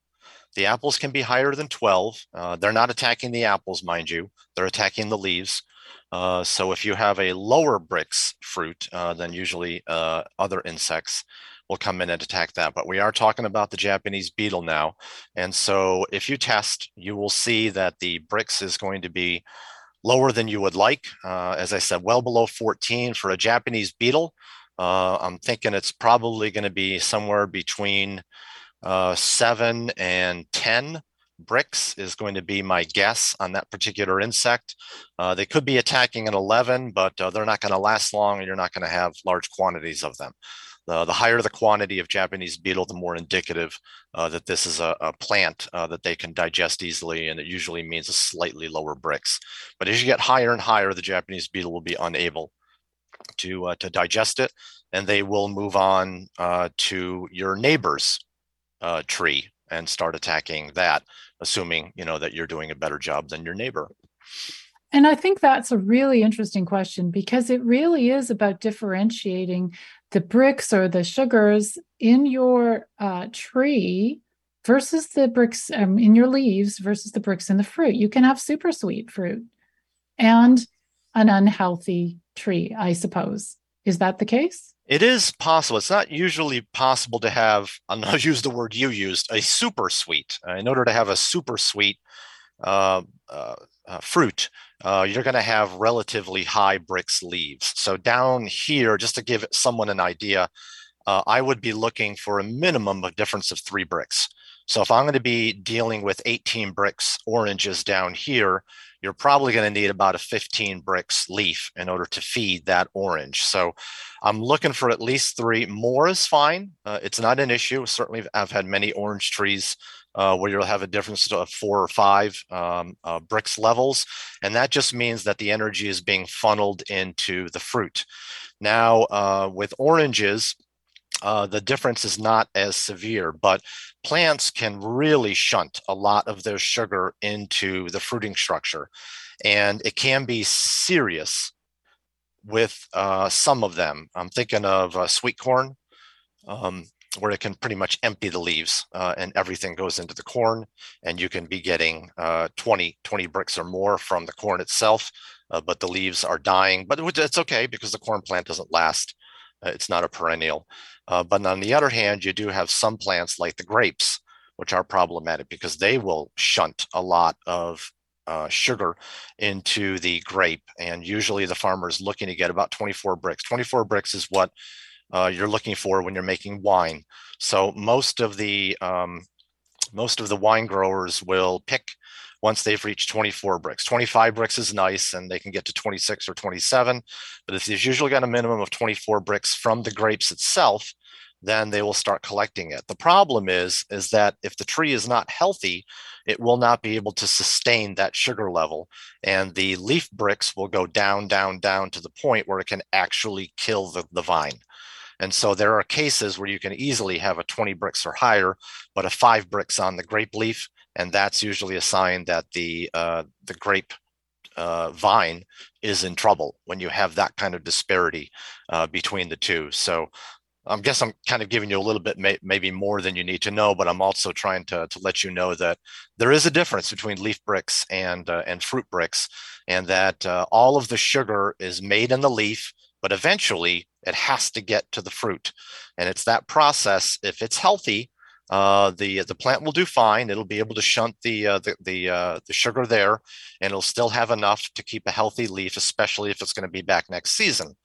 The apples can be higher than 12. Uh, they're not attacking the apples, mind you. They're attacking the leaves. Uh, so if you have a lower Brix fruit, uh, then usually uh, other insects will come in and attack that. But we are talking about the Japanese beetle now. And so if you test, you will see that the Brix is going to be lower than you would like. Uh, as I said, well below 14 for a Japanese beetle. Uh, I'm thinking it's probably going to be somewhere between seven and 10 Brix is going to be my guess on that particular insect. Uh, they could be attacking an 11, but uh, they're not going to last long and you're not going to have large quantities of them. Uh, the higher the quantity of Japanese beetle, the more indicative uh, that this is a, a plant uh, that they can digest easily, and it usually means a slightly lower Brix. But as you get higher and higher, the Japanese beetle will be unable to uh, to digest it, and they will move on to your neighbor's tree and start attacking that assuming you know that you're doing a better job than your neighbor. And i think that's a really interesting question because it really is about differentiating the Brix or the sugars in your uh, tree versus the Brix um, in your leaves versus the Brix in the fruit. You can have super sweet fruit and an unhealthy tree i suppose. Is that the case it is possible. It's not usually possible to have, I'm not use the word you used, a super sweet. Uh, in order to have a super sweet uh, uh, uh fruit, uh, you're going to have relatively high Brix leaves. So down here, just to give someone an idea, uh, I would be looking for a minimum of difference of three Brix. So if I'm going to be dealing with 18 Brix oranges down here, you're probably going to need about a 15 Brix leaf in order to feed that orange. So I'm looking for at least three. More is fine. Uh, it's not an issue. Certainly, I've had many orange trees uh, where you'll have a difference of four or five um, uh, Brix levels. And that just means that the energy is being funneled into the fruit. Now, uh, with oranges, uh, the difference is not as severe, but plants can really shunt a lot of their sugar into the fruiting structure. And it can be serious with uh, some of them. I'm thinking of uh, sweet corn, um, where it can pretty much empty the leaves uh, and everything goes into the corn. And you can be getting uh, 20, 20 Brix or more from the corn itself, uh, but the leaves are dying. But it's okay because the corn plant doesn't last. it's not a perennial. Uh, but on the other hand, you do have some plants like the grapes, which are problematic because they will shunt a lot of uh, sugar into the grape. And usually the farmer is looking to get about 24 Brix. 24 Brix is what uh, you're looking for when you're making wine. So most of the um, most of the wine growers will pick once they've reached 24 Brix. 25 Brix is nice and they can get to 26 or 27. But if usually got a minimum of 24 Brix from the grapes itself, then they will start collecting it. The problem is, is that if the tree is not healthy, it will not be able to sustain that sugar level. And the leaf Brix will go down, down, down to the point where it can actually kill the, the vine. And so there are cases where you can easily have a 20 Brix or higher, but a five Brix on the grape leaf and that's usually a sign that the uh, the grape uh, vine is in trouble when you have that kind of disparity uh, between the two. So I guess I'm kind of giving you a little bit, may, maybe more than you need to know, but I'm also trying to, to let you know that there is a difference between leaf Brix and uh, and fruit Brix, and that uh, all of the sugar is made in the leaf, but eventually it has to get to the fruit, and it's that process. If it's healthy, uh, the the plant will do fine. It'll be able to shunt the uh, the the, uh, the sugar there, and it'll still have enough to keep a healthy leaf, especially if it's going to be back next season,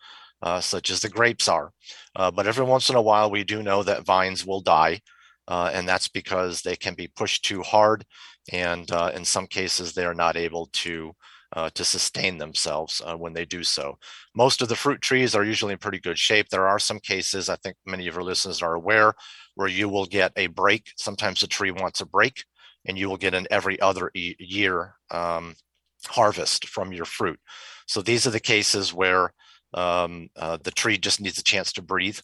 uh, such as the grapes are. Uh, but every once in a while, we do know that vines will die, uh, and that's because they can be pushed too hard, and in some cases, they are not able to uh, to sustain themselves uh, when they do so. Most of the fruit trees are usually in pretty good shape. There are some cases, I think many of your listeners are aware, where you will get a break. Sometimes the tree wants a break, and you will get an every other e- year um, harvest from your fruit. So these are the cases where um, uh, the tree just needs a chance to breathe.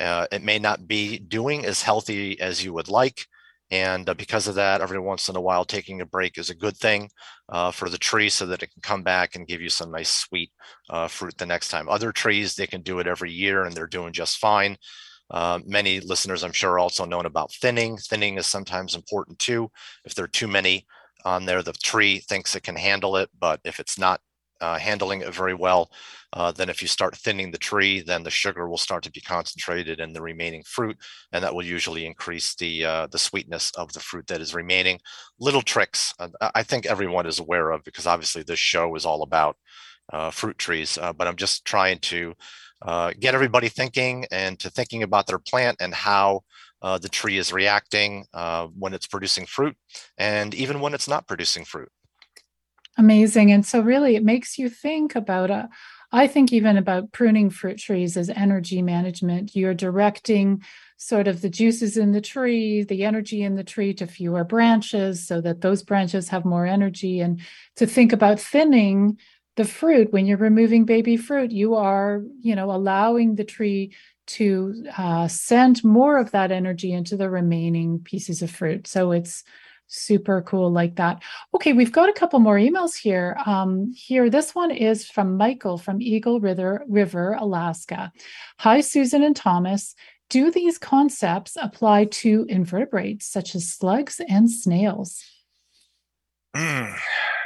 Uh, it may not be doing as healthy as you would like. And uh, because of that, every once in a while, taking a break is a good thing uh, for the tree so that it can come back and give you some nice sweet uh, fruit the next time. Other trees, they can do it every year and they're doing just fine. Uh, many listeners, I'm sure, also known about thinning. Thinning is sometimes important too. If there are too many on there, the tree thinks it can handle it, but if it's not uh, handling it very well, uh, then if you start thinning the tree, then the sugar will start to be concentrated in the remaining fruit, and that will usually increase the uh, the sweetness of the fruit that is remaining. Little tricks uh, I think everyone is aware of because obviously this show is all about uh, fruit trees, uh, but I'm just trying to get everybody thinking and to thinking about their plant and how the tree is reacting when it's producing fruit, and even when it's not producing fruit. Amazing. And so, really, it makes you think about, uh, I think, even about pruning fruit trees as energy management. You're directing sort of the juices in the tree, the energy in the tree to fewer branches so that those branches have more energy. And to think about thinning the fruit when you're removing baby fruit, you are, you know, allowing the tree to uh, send more of that energy into the remaining pieces of fruit. So it's super cool like that. Okay, we've got a couple more emails here. Um, here, this one is from Michael from Eagle River, River, Alaska. Hi, Susan and Thomas. Do these concepts apply to invertebrates such as slugs and snails? Mm,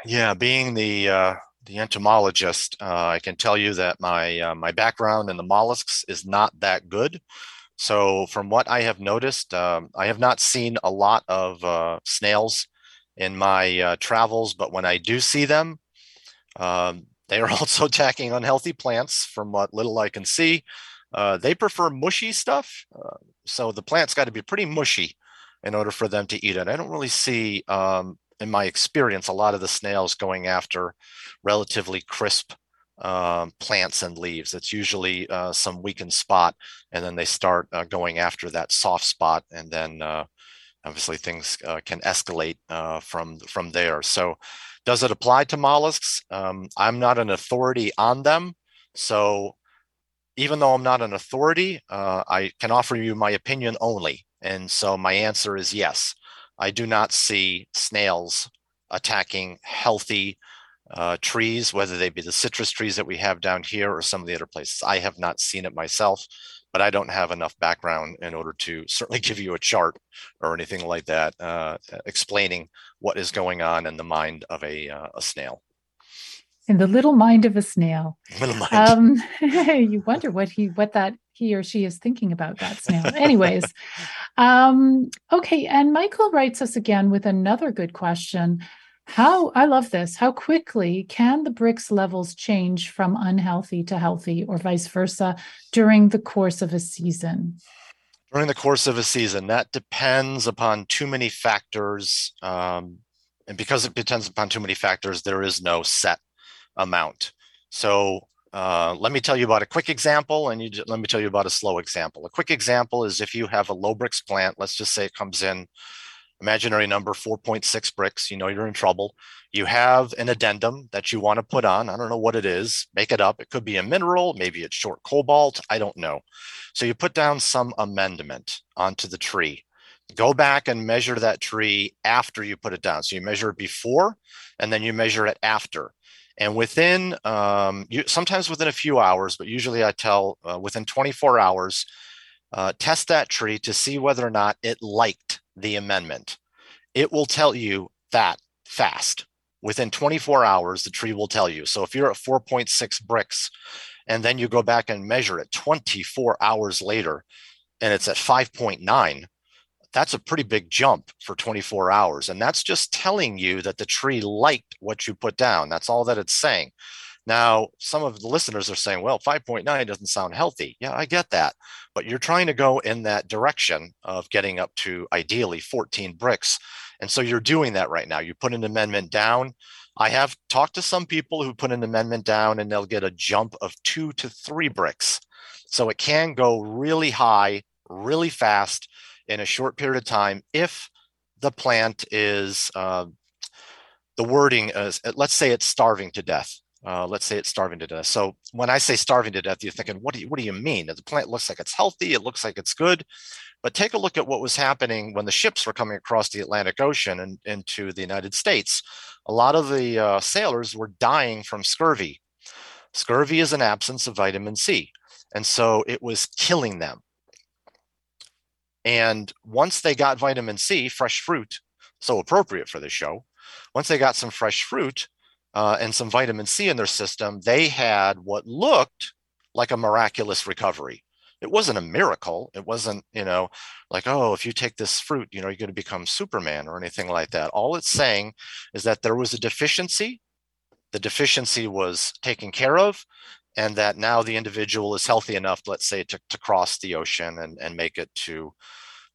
yeah, being the uh, the entomologist, uh, I can tell you that my uh, my background in the mollusks is not that good. So, from what I have noticed, um, I have not seen a lot of uh, snails in my uh, travels, but when I do see them, um, they are also attacking unhealthy plants, from what little I can see. Uh, they prefer mushy stuff. Uh, so, the plant's got to be pretty mushy in order for them to eat it. I don't really see, um, in my experience, a lot of the snails going after relatively crisp um, plants and leaves. It's usually uh, some weakened spot, and then they start uh, going after that soft spot, and then uh, obviously things uh, can escalate uh, from from there. So, does it apply to mollusks? Um, I'm not an authority on them, so even though I'm not an authority, uh, I can offer you my opinion only. And so my answer is yes. I do not see snails attacking healthy uh, trees, whether they be the citrus trees that we have down here or some of the other places. I have not seen it myself, but I don't have enough background in order to certainly give you a chart or anything like that uh, explaining what is going on in the mind of a, uh, a snail. In the little mind of a snail. Um, you wonder what he what that he or she is thinking about that snail. Anyways, um, okay. And Michael writes us again with another good question. How I love this. How quickly can the Brix levels change from unhealthy to healthy or vice versa during the course of a season? During the course of a season, that depends upon too many factors. Um, and because it depends upon too many factors, there is no set amount. So uh, let me tell you about a quick example and you, let me tell you about a slow example. A quick example is if you have a low Brix plant, let's just say it comes in imaginary number 4.6 Brix, you know you're in trouble. You have an addendum that you want to put on. I don't know what it is. Make it up. It could be a mineral, maybe it's short cobalt. I don't know. So you put down some amendment onto the tree. Go back and measure that tree after you put it down. So you measure it before and then you measure it after. And within, um, you, sometimes within a few hours, but usually I tell uh, within 24 hours, uh, test that tree to see whether or not it liked the amendment. It will tell you that fast. Within 24 hours, the tree will tell you. So if you're at 4.6 Brix and then you go back and measure it 24 hours later and it's at 5.9, that's a pretty big jump for 24 hours. And that's just telling you that the tree liked what you put down. That's all that it's saying. Now, some of the listeners are saying, well, 5.9 doesn't sound healthy. Yeah, I get that. But you're trying to go in that direction of getting up to ideally 14 Brix. And so you're doing that right now. You put an amendment down. I have talked to some people who put an amendment down and they'll get a jump of two to three Brix. So it can go really high, really fast in a short period of time if the plant is, uh, the wording is, let's say it's starving to death uh, let's say it's starving to death. So when I say starving to death, you're thinking, what do you what do you mean? The plant looks like it's healthy, it looks like it's good, but take a look at what was happening when the ships were coming across the Atlantic Ocean and into the United States. A lot of the uh, sailors were dying from scurvy. Scurvy is an absence of vitamin C, and so it was killing them. And once they got vitamin C, fresh fruit, so appropriate for the show. Once they got some fresh fruit, uh, and some vitamin C in their system, they had what looked like a miraculous recovery. It wasn't a miracle. It wasn't, you know, like, oh, if you take this fruit, you know, you're going to become Superman or anything like that. All it's saying is that there was a deficiency. The deficiency was taken care of, and that now the individual is healthy enough, let's say, to, to cross the ocean and, and make it to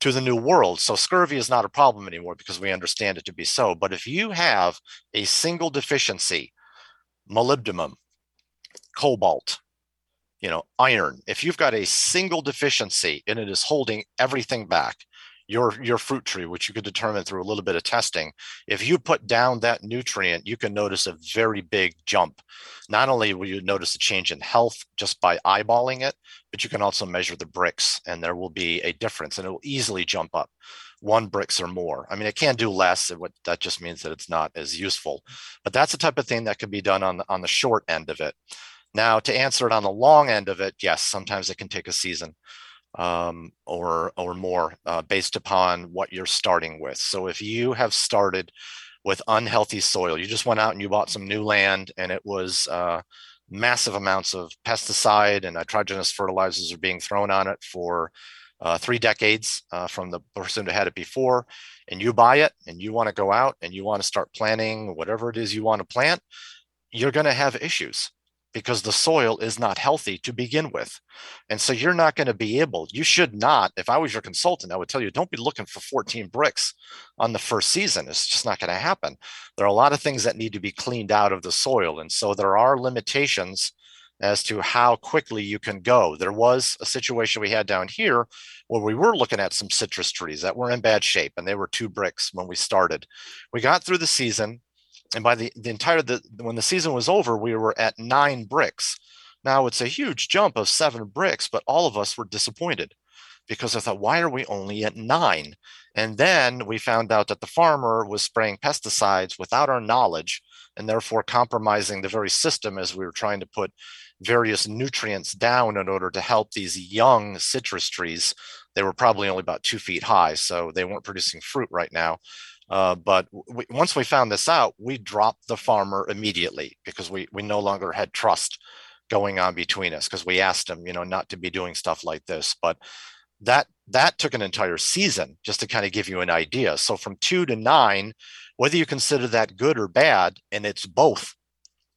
to the new world. So scurvy is not a problem anymore because we understand it to be so. But if you have a single deficiency, molybdenum, cobalt, you know, iron, if you've got a single deficiency and it is holding everything back, your your fruit tree, which you could determine through a little bit of testing, if you put down that nutrient, you can notice a very big jump. Not only will you notice a change in health just by eyeballing it, but you can also measure the Brix and there will be a difference, and it will easily jump up one Brix or more. I mean, it can do less. What that just means that it's not as useful. But that's the type of thing that can be done on the, on the short end of it. Now, to answer it on the long end of it, yes, sometimes it can take a season um, or or more uh, based upon what you're starting with. So if you have started with unhealthy soil, you just went out and you bought some new land and it was uh, massive amounts of pesticide and nitrogenous fertilizers are being thrown on it for uh, three decades uh, from the person who had it before, and you buy it and you want to go out and you want to start planting whatever it is you want to plant, you're going to have issues because the soil is not healthy to begin with. And so you're not going to be able, you should not, if I was your consultant, I would tell you don't be looking for 14 Brix on the first season. It's just not going to happen. There are a lot of things that need to be cleaned out of the soil. And so there are limitations as to how quickly you can go. There was a situation we had down here where we were looking at some citrus trees that were in bad shape and they were two Brix when we started. We got through the season and by the, the entire the when the season was over we were at nine Brix Now it's a huge jump of seven Brix, but all of us were disappointed because I thought, why are we only at nine? And then we found out that the farmer was spraying pesticides without our knowledge and therefore compromising the very system as we were trying to put various nutrients down in order to help these young citrus trees. They were probably only about two feet high, so they weren't producing fruit right now. Uh, but we, once we found this out, we dropped the farmer immediately because we, we no longer had trust going on between us because we asked him, you know, not to be doing stuff like this. But that that took an entire season just to kind of give you an idea. So from two to nine, whether you consider that good or bad, and it's both,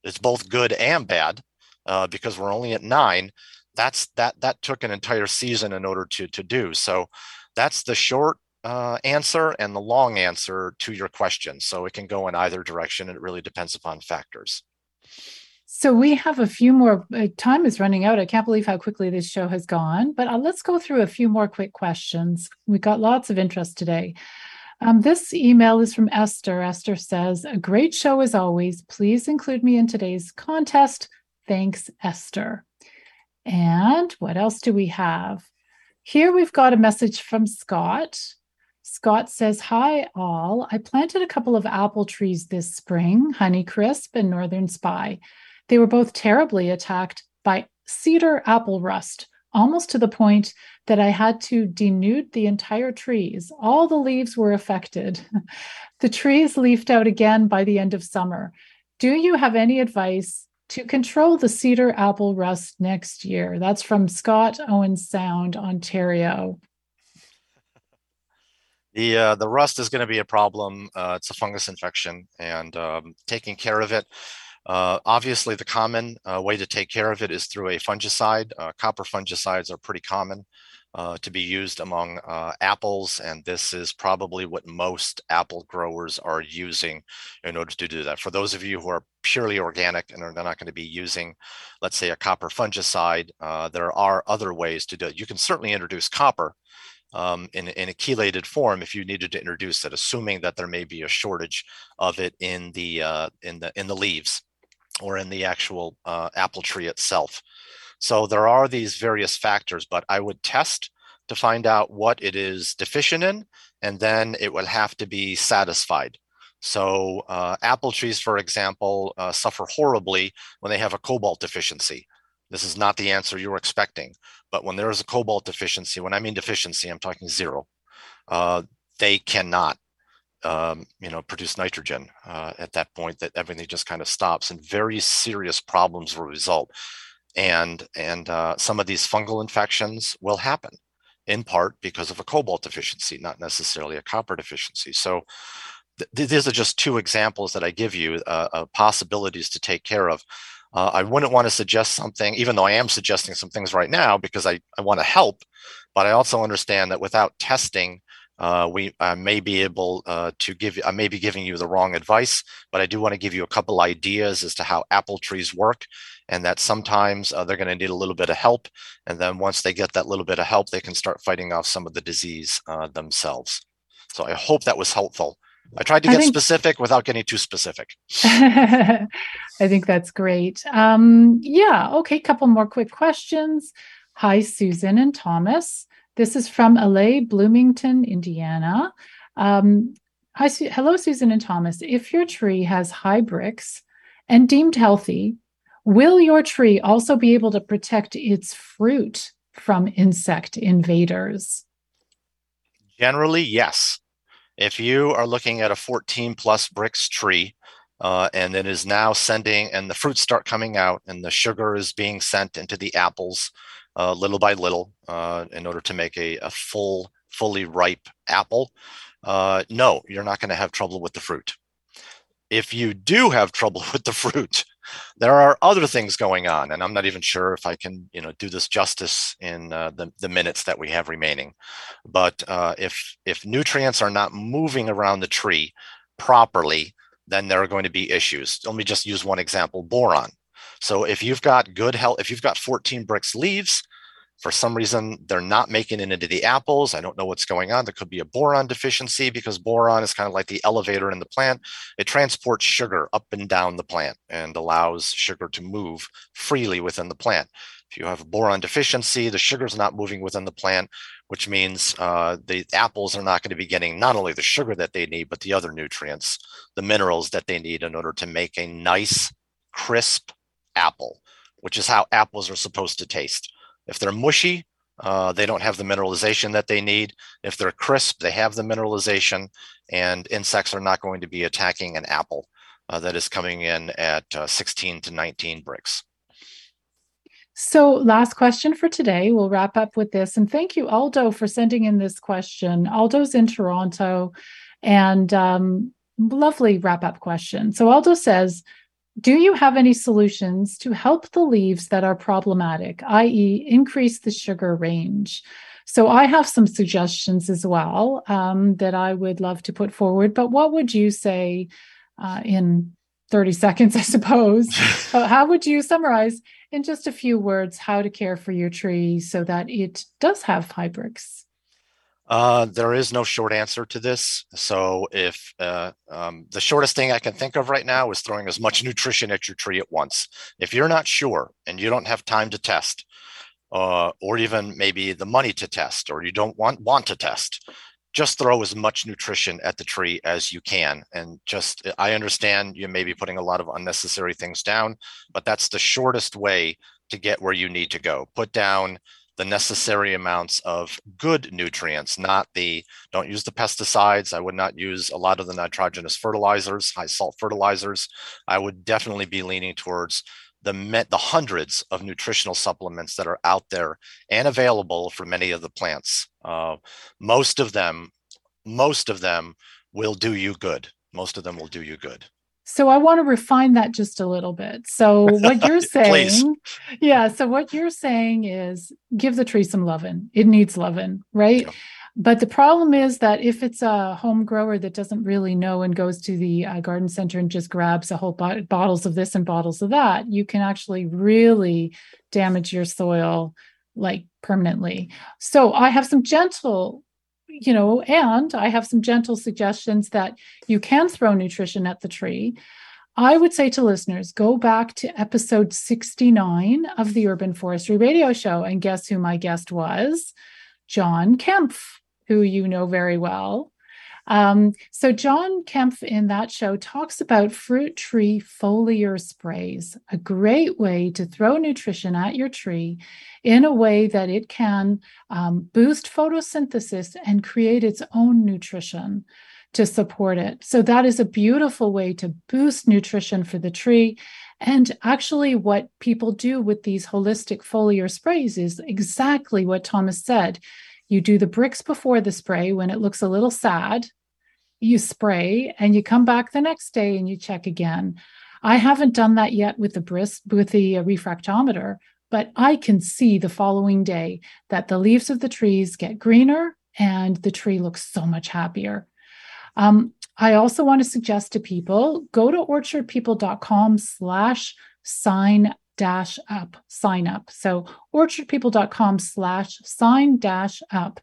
it's both good and bad, uh, because we're only at nine. That's that that took an entire season in order to to do. So that's the short uh, answer and the long answer to your question. So it can go in either direction. It really depends upon factors. So we have a few more. Uh, time is running out. I can't believe how quickly this show has gone. But uh, let's go through a few more quick questions. We got lots of interest today. Um, this email is from Esther. Esther says, "A great show as always. Please include me in today's contest. Thanks, Esther." And what else do we have? Here we've got a message from Scott. Scott says, Hi, all. I planted a couple of apple trees this spring, Honeycrisp and Northern Spy. They were both terribly attacked by cedar apple rust, almost to the point that I had to denude the entire trees. All the leaves were affected. the trees leafed out again by the end of summer. Do you have any advice to control the cedar apple rust next year? That's from Scott Owen Sound, Ontario. The uh, the rust is going to be a problem. Uh, it's a fungus infection, and um, taking care of it. Uh, obviously, the common uh, way to take care of it is through a fungicide. Uh, copper fungicides are pretty common uh, to be used among apples, and this is probably what most apple growers are using in order to do that. For those of you who are purely organic and are not going to be using, let's say, a copper fungicide, there are other ways to do it. You can certainly introduce copper um, in, in, a chelated form if you needed to introduce it, assuming that there may be a shortage of it in the uh, in the in the leaves or in the actual uh, apple tree itself. So there are these various factors, but I would test to find out what it is deficient in, and then it will have to be satisfied. So uh, apple trees, for example, uh, suffer horribly when they have a cobalt deficiency. This is not the answer you're expecting. But when there is a cobalt deficiency, when I mean deficiency, I'm talking zero. Uh, they cannot, um, you know, produce nitrogen uh, at that point. That everything just kind of stops, and very serious problems will result. And and uh, some of these fungal infections will happen, in part because of a cobalt deficiency, not necessarily a copper deficiency. So. Th- these are just two examples that I give you uh, of possibilities to take care of. Uh, I wouldn't want to suggest something, even though I am suggesting some things right now because I, I want to help. But I also understand that without testing, uh, we uh, may be able uh, to give I may be giving you the wrong advice, but I do want to give you a couple ideas as to how apple trees work, and that sometimes uh, they're going to need a little bit of help, and then once they get that little bit of help, they can start fighting off some of the disease uh, themselves. So I hope that was helpful. I tried to get think, specific without getting too specific. I think that's great. Um, yeah. Okay. Couple more quick questions. Hi, Susan and Thomas. This is from LA, Bloomington, Indiana. Um, hi, Su- hello, Susan and Thomas. If your tree has high Brix and deemed healthy, will your tree also be able to protect its fruit from insect invaders? Generally, yes. If you are looking at a 14 plus Brix tree, uh, and it is now sending, and the fruits start coming out, and the sugar is being sent into the apples uh, little by little uh, in order to make a, a full, fully ripe apple. Uh, no, you're not going to have trouble with the fruit. If you do have trouble with the fruit, there are other things going on, and I'm not even sure if I can, you know, do this justice in uh, the, the minutes that we have remaining. But uh, if if nutrients are not moving around the tree properly, then there are going to be issues. Let me just use one example: boron. So if you've got good health, if you've got 14 Brix leaves, For some reason, they're not making it into the apples. I don't know what's going on. There could be a boron deficiency because boron is kind of like the elevator in the plant. It transports sugar up and down the plant and allows sugar to move freely within the plant. If you have a boron deficiency, the sugar's not moving within the plant, which means uh, the apples are not going to be getting not only the sugar that they need, but the other nutrients, the minerals that they need in order to make a nice, crisp apple, which is how apples are supposed to taste. If they're mushy, uh, they don't have the mineralization that they need. If they're crisp, they have the mineralization, and insects are not going to be attacking an apple uh, that is coming in at uh, 16 to 19 Brix. So, last question for today. We'll wrap up with this. And thank you, Aldo, for sending in this question. Aldo's in Toronto and um, lovely wrap up question. So, Aldo says, do you have any solutions to help the leaves that are problematic, i.e., increase the sugar range? So, I have some suggestions as well um, that I would love to put forward. But what would you say uh, in 30 seconds, I suppose? uh, how would you summarize in just a few words how to care for your tree so that it does have Brix? Uh, there is no short answer to this. So, if uh, um, the shortest thing I can think of right now is throwing as much nutrition at your tree at once. If you're not sure and you don't have time to test, uh, or even maybe the money to test, or you don't want want to test, just throw as much nutrition at the tree as you can. And just, I understand you may be putting a lot of unnecessary things down, but that's the shortest way to get where you need to go. Put down the necessary amounts of good nutrients, not the, don't use the pesticides. I would not use a lot of the nitrogenous fertilizers, high salt fertilizers. I would definitely be leaning towards the met the hundreds of nutritional supplements that are out there and available for many of the plants. Uh, most of them, most of them will do you good. Most of them will do you good. So I want to refine that just a little bit. So what you're saying, yeah. So what you're saying is give the tree some loving. It needs loving, right? Yeah. But the problem is that if it's a home grower that doesn't really know and goes to the uh, garden center and just grabs a whole bo- bottles of this and bottles of that, you can actually really damage your soil like permanently. So I have some gentle you know, and I have some gentle suggestions that you can throw nutrition at the tree. I would say to listeners, go back to episode 69 of the Urban Forestry Radio Show and guess who my guest was? John Kempf, who you know very well. Um, so, John Kempf in that show talks about fruit tree foliar sprays, a great way to throw nutrition at your tree in a way that it can um, boost photosynthesis and create its own nutrition to support it. So, that is a beautiful way to boost nutrition for the tree. And actually, what people do with these holistic foliar sprays is exactly what Thomas said. You do the Brix before the spray when it looks a little sad. You spray and you come back the next day and you check again. I haven't done that yet with the bris with the uh, refractometer, but I can see the following day that the leaves of the trees get greener and the tree looks so much happier. Um, I also want to suggest to people go to orchardpeople.com slash sign dash up, sign up. So orchardpeople.com slash sign dash up.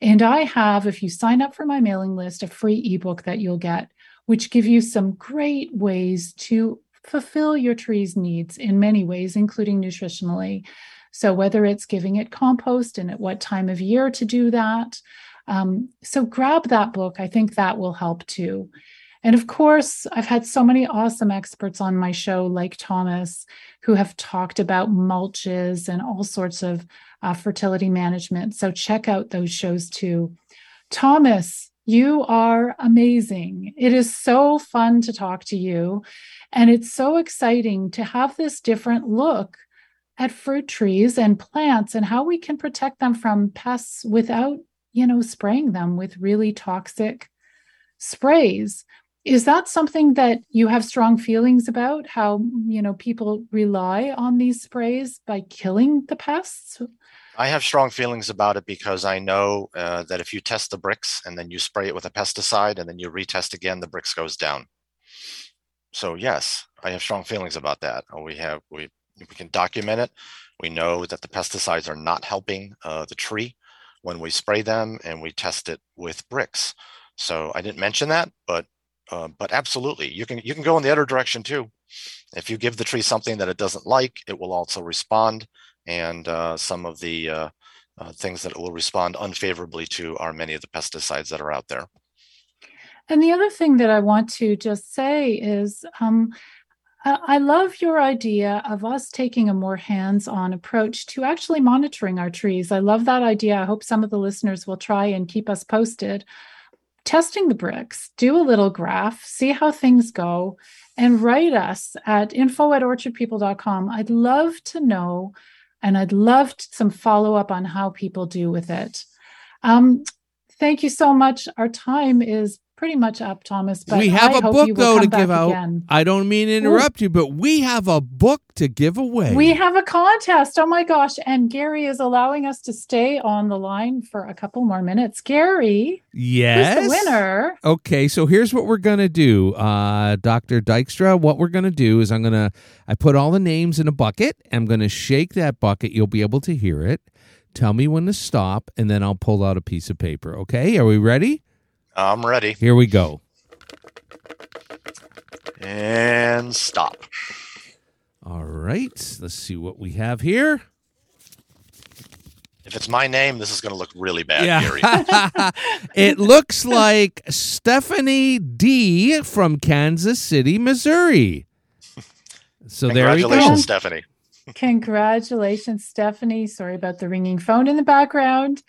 And I have, if you sign up for my mailing list, a free ebook that you'll get, which give you some great ways to fulfill your tree's needs in many ways, including nutritionally. So whether it's giving it compost and at what time of year to do that. Um, so grab that book. I think that will help too. And of course, I've had so many awesome experts on my show, like Thomas, who have talked about mulches and all sorts of uh, fertility management. So check out those shows too. Thomas, you are amazing. It is so fun to talk to you. And it's so exciting to have this different look at fruit trees and plants and how we can protect them from pests without, you know, spraying them with really toxic sprays is that something that you have strong feelings about? How you know people rely on these sprays by killing the pests? I have strong feelings about it because i know uh, that if you test the Brix and then you spray it with a pesticide and then you retest again the Brix goes down. So yes i have strong feelings about that. We have we we can document it. We know that the pesticides are not helping uh, the tree when we spray them and we test it with Brix. So I didn't mention that, but uh, but absolutely, you can you can go in the other direction too. If you give the tree something that it doesn't like, it will also respond, and uh, some of the uh, uh, things that it will respond unfavorably to are many of the pesticides that are out there. And the other thing that I want to just say is um, I love your idea of us taking a more hands on approach to actually monitoring our trees. I love that idea. I hope some of the listeners will try and keep us posted. Testing the Brix, do a little graph, see how things go, and write us at info at orchardpeople.com. I'd love to know, and I'd love some follow up on how people do with it. Um, thank you so much. Our time is pretty much up, Thomas. But we have I a book though to give out. again. I don't mean to interrupt you, but we have a book to give away. We have a contest. Oh my gosh. And Gary is allowing us to stay on the line for a couple more minutes. Gary, yes, who's the winner? Okay, so here's what we're gonna do, uh, Doctor Dykstra. What we're gonna do is I'm gonna I put all the names in a bucket. I'm gonna shake that bucket. You'll be able to hear it. Tell me when to stop, and then I'll pull out a piece of paper. Okay, are we ready? I'm ready. Here we go. And stop. All right, let's see what we have here. If it's my name, this is going to look really bad, Gary. it looks like Stephanie D from Kansas City, Missouri. So there we go. Congratulations, Stephanie. Congratulations, Stephanie. Sorry about the ringing phone in the background.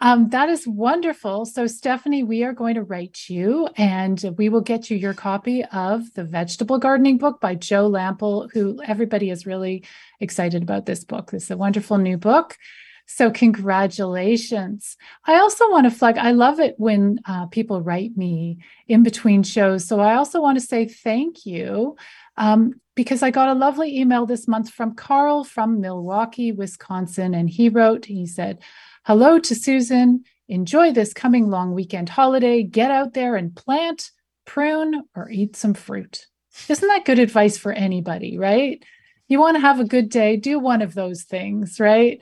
Um, that is wonderful. So, Stephanie, we are going to write you and we will get you your copy of the vegetable gardening book by Joe Lamp'l, who everybody is really excited about this book. This is a wonderful new book. So, congratulations. I also want to flag, I love it when uh, people write me in between shows. So, I also want to say thank you um, because I got a lovely email this month from Carl from Milwaukee, Wisconsin. And he wrote, he said, Hello to Susan. Enjoy this coming long weekend holiday. Get out there and plant, prune, or eat some fruit. Isn't that good advice for anybody, right? You want to have a good day, do one of those things, right?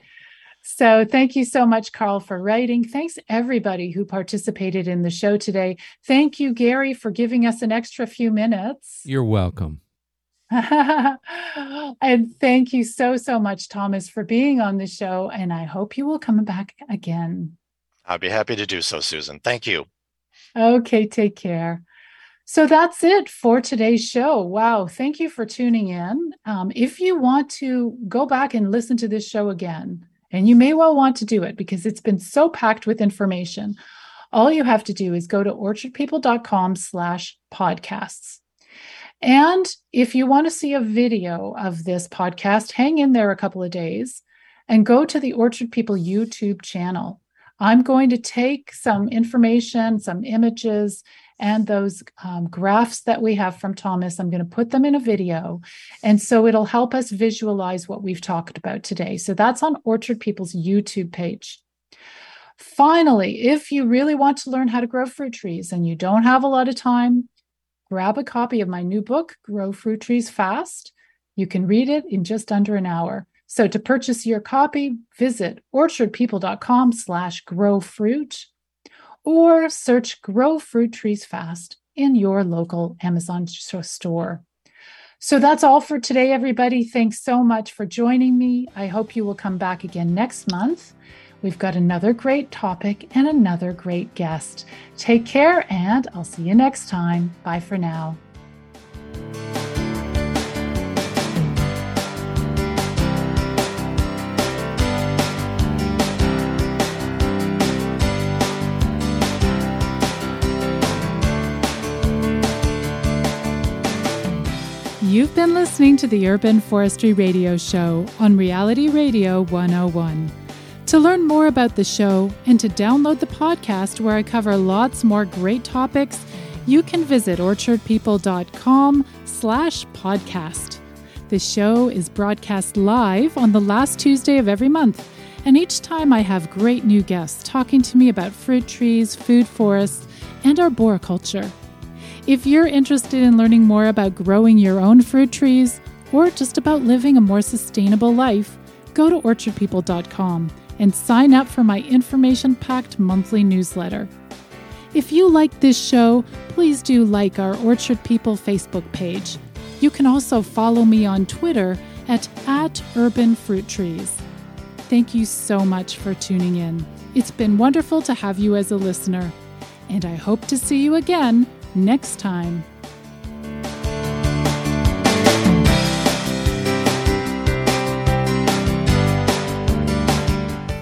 So, thank you so much, Carl, for writing. Thanks, everybody who participated in the show today. Thank you, Gary, for giving us an extra few minutes. You're welcome. and thank you so, so much, Thomas, for being on the show. And I hope you will come back again. I'd be happy to do so, Susan. Thank you. Okay, take care. So that's it for today's show. Wow. Thank you for tuning in. Um, if you want to go back and listen to this show again, and you may well want to do it because it's been so packed with information, all you have to do is go to orchardpeople.com slash podcasts. And if you want to see a video of this podcast, hang in there a couple of days and go to the Orchard People YouTube channel. I'm going to take some information, some images, and those um, graphs that we have from Thomas. I'm going to put them in a video. And so it'll help us visualize what we've talked about today. So that's on Orchard People's YouTube page. Finally, if you really want to learn how to grow fruit trees and you don't have a lot of time, grab a copy of my new book, Grow Fruit Trees Fast. You can read it in just under an hour. So to purchase your copy, visit orchardpeople.com slash growfruit or search Grow Fruit Trees Fast in your local Amazon store. So that's all for today, everybody. Thanks so much for joining me. I hope you will come back again next month. We've got another great topic and another great guest. Take care, and I'll see you next time. Bye for now. You've been listening to the Urban Forestry Radio Show on Reality Radio 101. To learn more about the show and to download the podcast where I cover lots more great topics, you can visit orchardpeople.com slash podcast. The show is broadcast live on the last Tuesday of every month, and each time I have great new guests talking to me about fruit trees, food forests, and arboriculture. If you're interested in learning more about growing your own fruit trees or just about living a more sustainable life, go to orchardpeople.com and sign up for my information packed monthly newsletter. If you like this show, please do like our Orchard People Facebook page. You can also follow me on Twitter at, at Urban Fruit Trees. Thank you so much for tuning in. It's been wonderful to have you as a listener, and I hope to see you again next time.